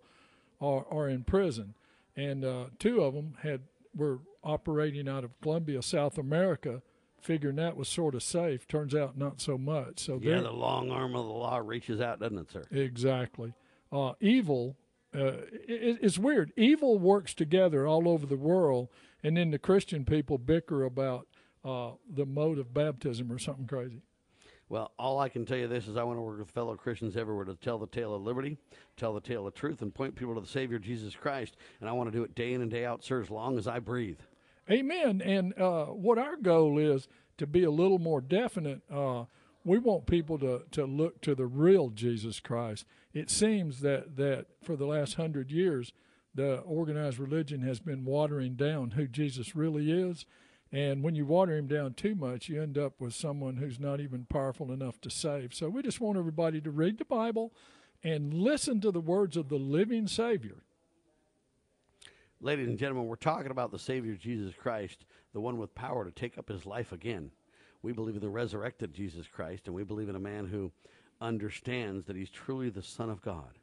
are, are in prison, and uh, two of them had were operating out of Colombia, South America, figuring that was sort of safe. Turns out not so much. So Yeah, the long arm of the law reaches out, doesn't it, sir? Exactly. Uh, evil, uh, it, it's weird. Evil works together all over the world, and then the Christian people bicker about uh, the mode of baptism or something crazy. Well, all I can tell you this is I want to work with fellow Christians everywhere to tell the tale of liberty, tell the tale of truth, and point people to the Savior Jesus Christ. And I want to do it day in and day out, sir, as long as I breathe. Amen. And uh, what our goal is to be a little more definite. We want people to, to look to the real Jesus Christ. It seems that, that for the last hundred years, the organized religion has been watering down who Jesus really is. And when you water him down too much, you end up with someone who's not even powerful enough to save. So we just want everybody to read the Bible and listen to the words of the living Savior. Ladies and gentlemen, we're talking about the Savior Jesus Christ, the one with power to take up his life again. We believe in the resurrected Jesus Christ, and we believe in a man who understands that he's truly the Son of God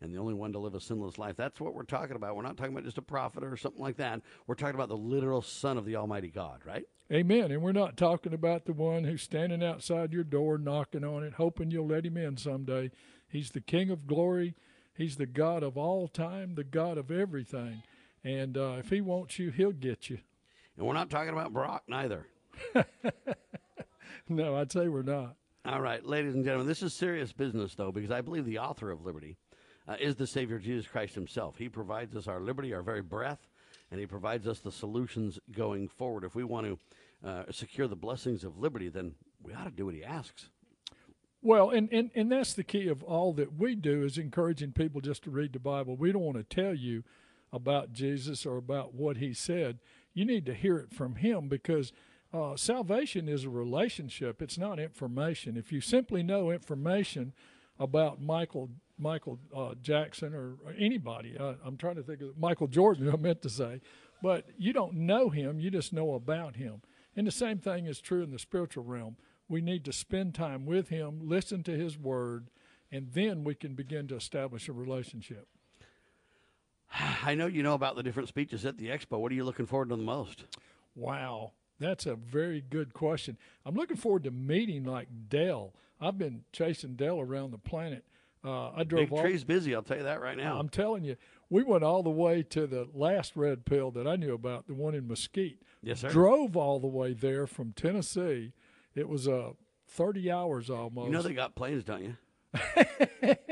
and the only one to live a sinless life. That's what we're talking about. We're not talking about just a prophet or something like that. We're talking about the literal Son of the Almighty God, right? Amen. And we're not talking about the one who's standing outside your door knocking on it, hoping you'll let him in someday. He's the King of glory. He's the God of all time, the God of everything. And uh, if he wants you, he'll get you. And we're not talking about Brock neither. No, I'd say we're not. All right, ladies and gentlemen, this is serious business, though, because I believe the author of liberty uh, is the Savior Jesus Christ himself. He provides us our liberty, our very breath, and he provides us the solutions going forward. If we want to uh, secure the blessings of liberty, then we ought to do what he asks. Well, and, and, and that's the key of all that we do is encouraging people just to read the Bible. We don't want to tell you about Jesus or about what he said. You need to hear it from him because uh, salvation is a relationship. It's not information. If you simply know information about Michael Michael uh, Jackson or, or anybody, uh, I'm trying to think of Michael Jordan. I meant to say, but you don't know him. You just know about him. And the same thing is true in the spiritual realm. We need to spend time with him, listen to his word, and then we can begin to establish a relationship. I know you know about the different speeches at the expo. What are you looking forward to the most? Wow, that's a very good question. I'm looking forward to meeting like Del. I've been chasing Del around the planet. Uh, I drove Big all, Tree's busy, I'll tell you that right now. I'm telling you, we went all the way to the last red pill that I knew about, the one in Mesquite. Yes, sir. Drove all the way there from Tennessee. It was uh, 30 hours almost. You know they got planes, don't you?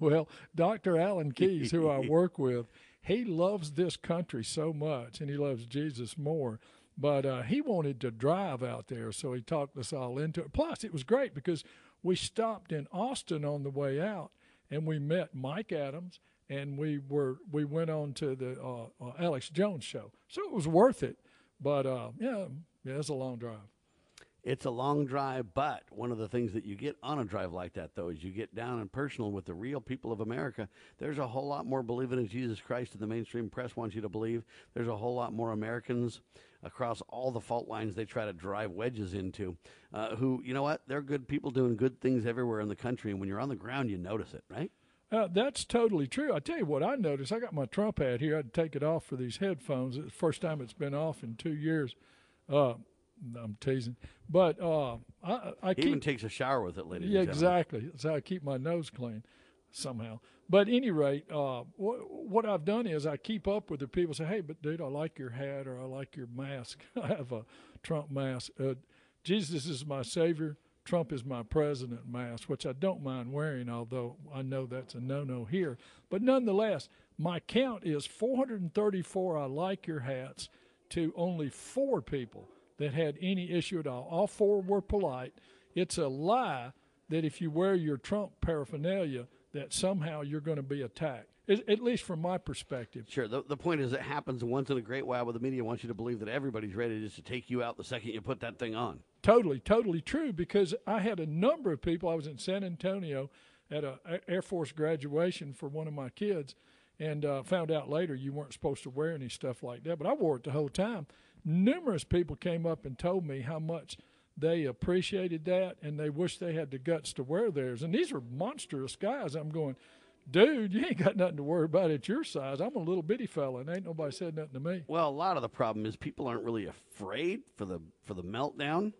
well, Dr. Alan Keyes, who I work with, he loves this country so much and he loves Jesus more. But uh, he wanted to drive out there, so he talked us all into it. Plus, it was great because we stopped in Austin on the way out and we met Mike Adams and we were we went on to the uh, uh, Alex Jones show. So it was worth it. But uh, yeah, yeah, it's a long drive. It's a long drive, but one of the things that you get on a drive like that, though, is you get down and personal with the real people of America. There's a whole lot more believing in Jesus Christ than the mainstream press wants you to believe. There's a whole lot more Americans across all the fault lines they try to drive wedges into, uh, who, you know what, they're good people doing good things everywhere in the country. And when you're on the ground, you notice it, right? Uh, that's totally true. I tell you what I noticed. I got my Trump hat here. I had to take it off for these headphones. It's the first time it's been off in two years. Uh, I'm teasing, but uh, I, I He keep even takes a shower with it, ladies yeah, exactly. That's how I keep my nose clean somehow. But any rate, uh, what, what I've done is I keep up with the people. Say, hey, but dude, I like your hat or I like your mask. I have a Trump mask. Uh, Jesus is my savior. Trump is my president mask, which I don't mind wearing, although I know that's a no-no here. But nonetheless, my count is 434. I like your hats to only four people that had any issue at all. All four were polite. It's a lie that if you wear your Trump paraphernalia, that somehow you're going to be attacked. At least from my perspective. Sure. The, the point is, it happens once in a great while, but the media wants you to believe that everybody's ready just to take you out the second you put that thing on. Totally, totally true. Because I had a number of people. I was in San Antonio at a Air Force graduation for one of my kids, and uh, found out later you weren't supposed to wear any stuff like that. But I wore it the whole time. Numerous people came up and told me how much they appreciated that and they wish they had the guts to wear theirs. And these are monstrous guys. I'm going, dude, you ain't got nothing to worry about at your size. I'm a little bitty fella, and ain't nobody said nothing to me. Well, a lot of the problem is people aren't really afraid for the for the meltdown.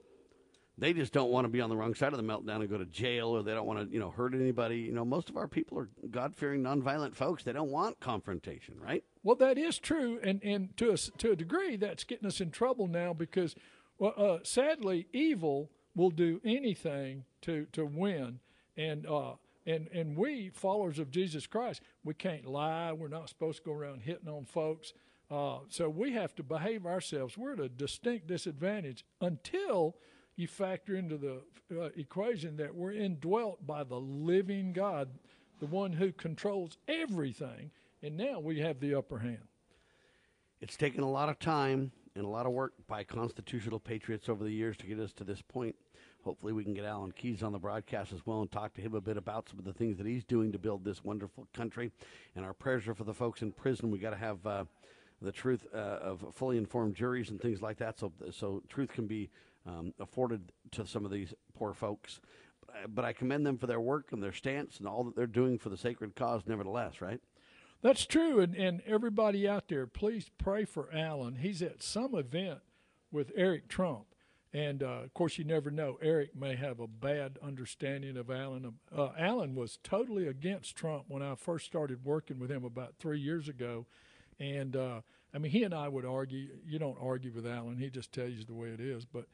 They just don't want to be on the wrong side of the meltdown and go to jail, or they don't want to, you know, hurt anybody. You know, most of our people are God fearing, nonviolent folks. They don't want confrontation, right? Well, that is true, and and to a to a degree, that's getting us in trouble now because, well, uh, sadly, evil will do anything to to win, and uh, and and we followers of Jesus Christ, we can't lie. We're not supposed to go around hitting on folks. Uh, so we have to behave ourselves. We're at a distinct disadvantage until you factor into the uh, equation that we're indwelt by the living God, the one who controls everything, and now we have the upper hand. It's taken a lot of time and a lot of work by constitutional patriots over the years to get us to this point. Hopefully, we can get Alan Keyes on the broadcast as well and talk to him a bit about some of the things that he's doing to build this wonderful country. And our prayers are for the folks in prison. We got to have uh, the truth uh, of fully informed juries and things like that, so so truth can be um, afforded to some of these poor folks. But I commend them for their work and their stance and all that they're doing for the sacred cause, nevertheless, right? That's true. And, and everybody out there, please pray for Alan. He's at some event with Eric Trump. And uh, of course, you never know. Eric may have a bad understanding of Alan. Uh, Alan was totally against Trump when I first started working with him about three years ago. And uh, I mean, he and I would argue. You don't argue with Alan, he just tells you the way it is. But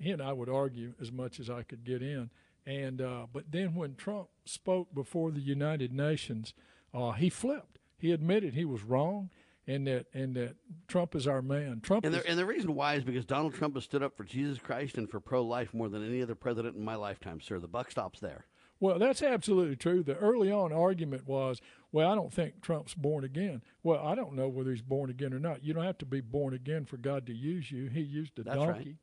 he and I would argue as much as I could get in. And uh, but then when Trump spoke before the United Nations, uh, he flipped. He admitted he was wrong, and that and that Trump is our man. Trump and is, the, and the reason why is because Donald Trump has stood up for Jesus Christ and for pro life more than any other president in my lifetime, sir. The buck stops there. Well, that's absolutely true. The early on argument was, well, I don't think Trump's born again. Well, I don't know whether he's born again or not. You don't have to be born again for God to use you. He used a That's donkey. right.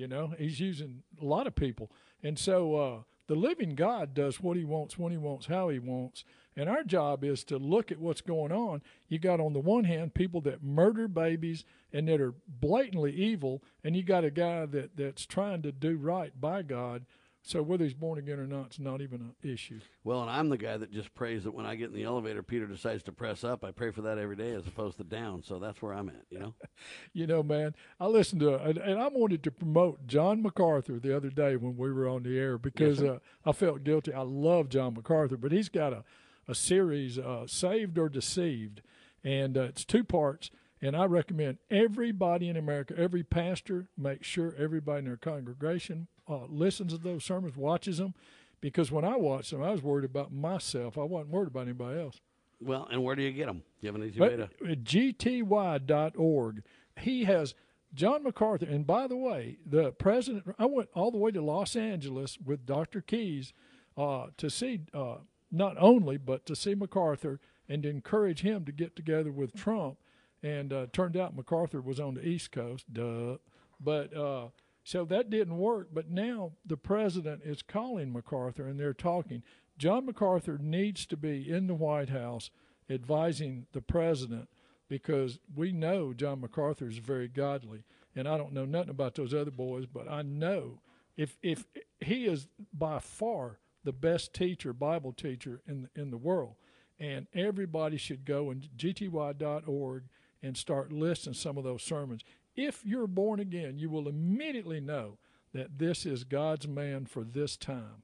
You know, he's using a lot of people. And so uh, the living God does what he wants, when he wants, how he wants. And our job is to look at what's going on. You got, on the one hand, people that murder babies and that are blatantly evil, and you got a guy that, that's trying to do right by God. So whether he's born again or not, it's not even an issue. Well, and I'm the guy that just prays that when I get in the elevator, Peter decides to press up. I pray for that every day as opposed to down. So that's where I'm at, you know? you know, man, I listened to and, and I wanted to promote John MacArthur the other day when we were on the air because sir. uh, I felt guilty. I love John MacArthur, but he's got a, a series, uh, Saved or Deceived, and uh, it's two parts. And I recommend everybody in America, every pastor, make sure everybody in their congregation uh, listens to those sermons, watches them, because when I watched them, I was worried about myself. I wasn't worried about anybody else. Well, and where do you get them? Do you have an easy But way to? gty.org, he has John MacArthur. And by the way, the president, I went all the way to Los Angeles with Dr. Keyes uh, to see uh, not only, but to see MacArthur and to encourage him to get together with Trump. And uh, turned out MacArthur was on the East Coast, duh. But uh, so that didn't work. But now the president is calling MacArthur and they're talking. John MacArthur needs to be in the White House advising the president because we know John MacArthur is very godly. And I don't know nothing about those other boys, but I know if if he is by far the best teacher, Bible teacher in in the world, and everybody should go and gty.org and start listening some of those sermons. If you're born again, you will immediately know that this is God's man for this time.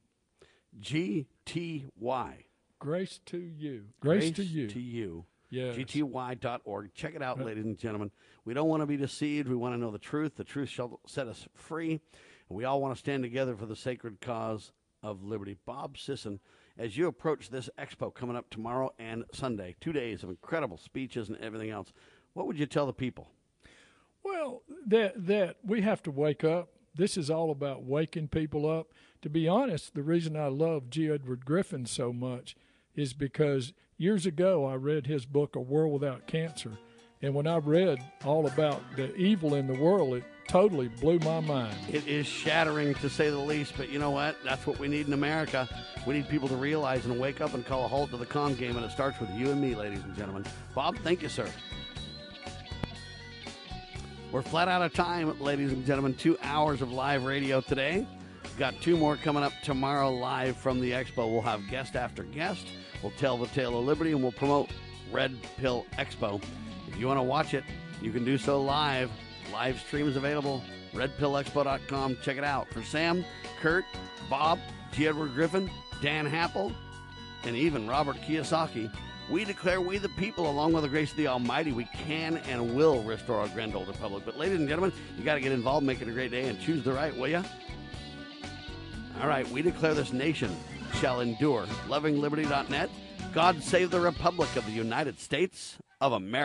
GTY. Grace to you. Grace, to you. To you. Yes. GTY.org. Check it out, ladies and gentlemen. We don't want to be deceived. We want to know the truth. The truth shall set us free. And we all want to stand together for the sacred cause of liberty. Bob Sisson, as you approach this expo coming up tomorrow and Sunday, two days of incredible speeches and everything else, what would you tell the people? Well, that that we have to wake up. This is all about waking people up. To be honest, the reason I love G. Edward Griffin so much is because years ago I read his book A World Without Cancer, and when I read all about the evil in the world, it totally blew my mind. It is shattering to say the least, but you know what? That's what we need in America. We need people to realize and wake up and call a halt to the con game, and it starts with you and me, ladies and gentlemen. Bob, thank you, sir. We're flat out of time, ladies and gentlemen. Two hours of live radio today. Got two more coming up tomorrow live from the expo. We'll have guest after guest. We'll tell the tale of liberty and we'll promote Red Pill Expo. If you want to watch it, you can do so live. Live stream is available. RedPillExpo.com. Check it out. For Sam, Kurt, Bob, G. Edward Griffin, Dan Happel, and even Robert Kiyosaki, we declare we the people, along with the grace of the Almighty, we can and will restore our grand old republic. But, ladies and gentlemen, you got to get involved, make it a great day, and choose the right, will you? All right, we declare this nation shall endure. LovingLiberty.net. God save the Republic of the United States of America.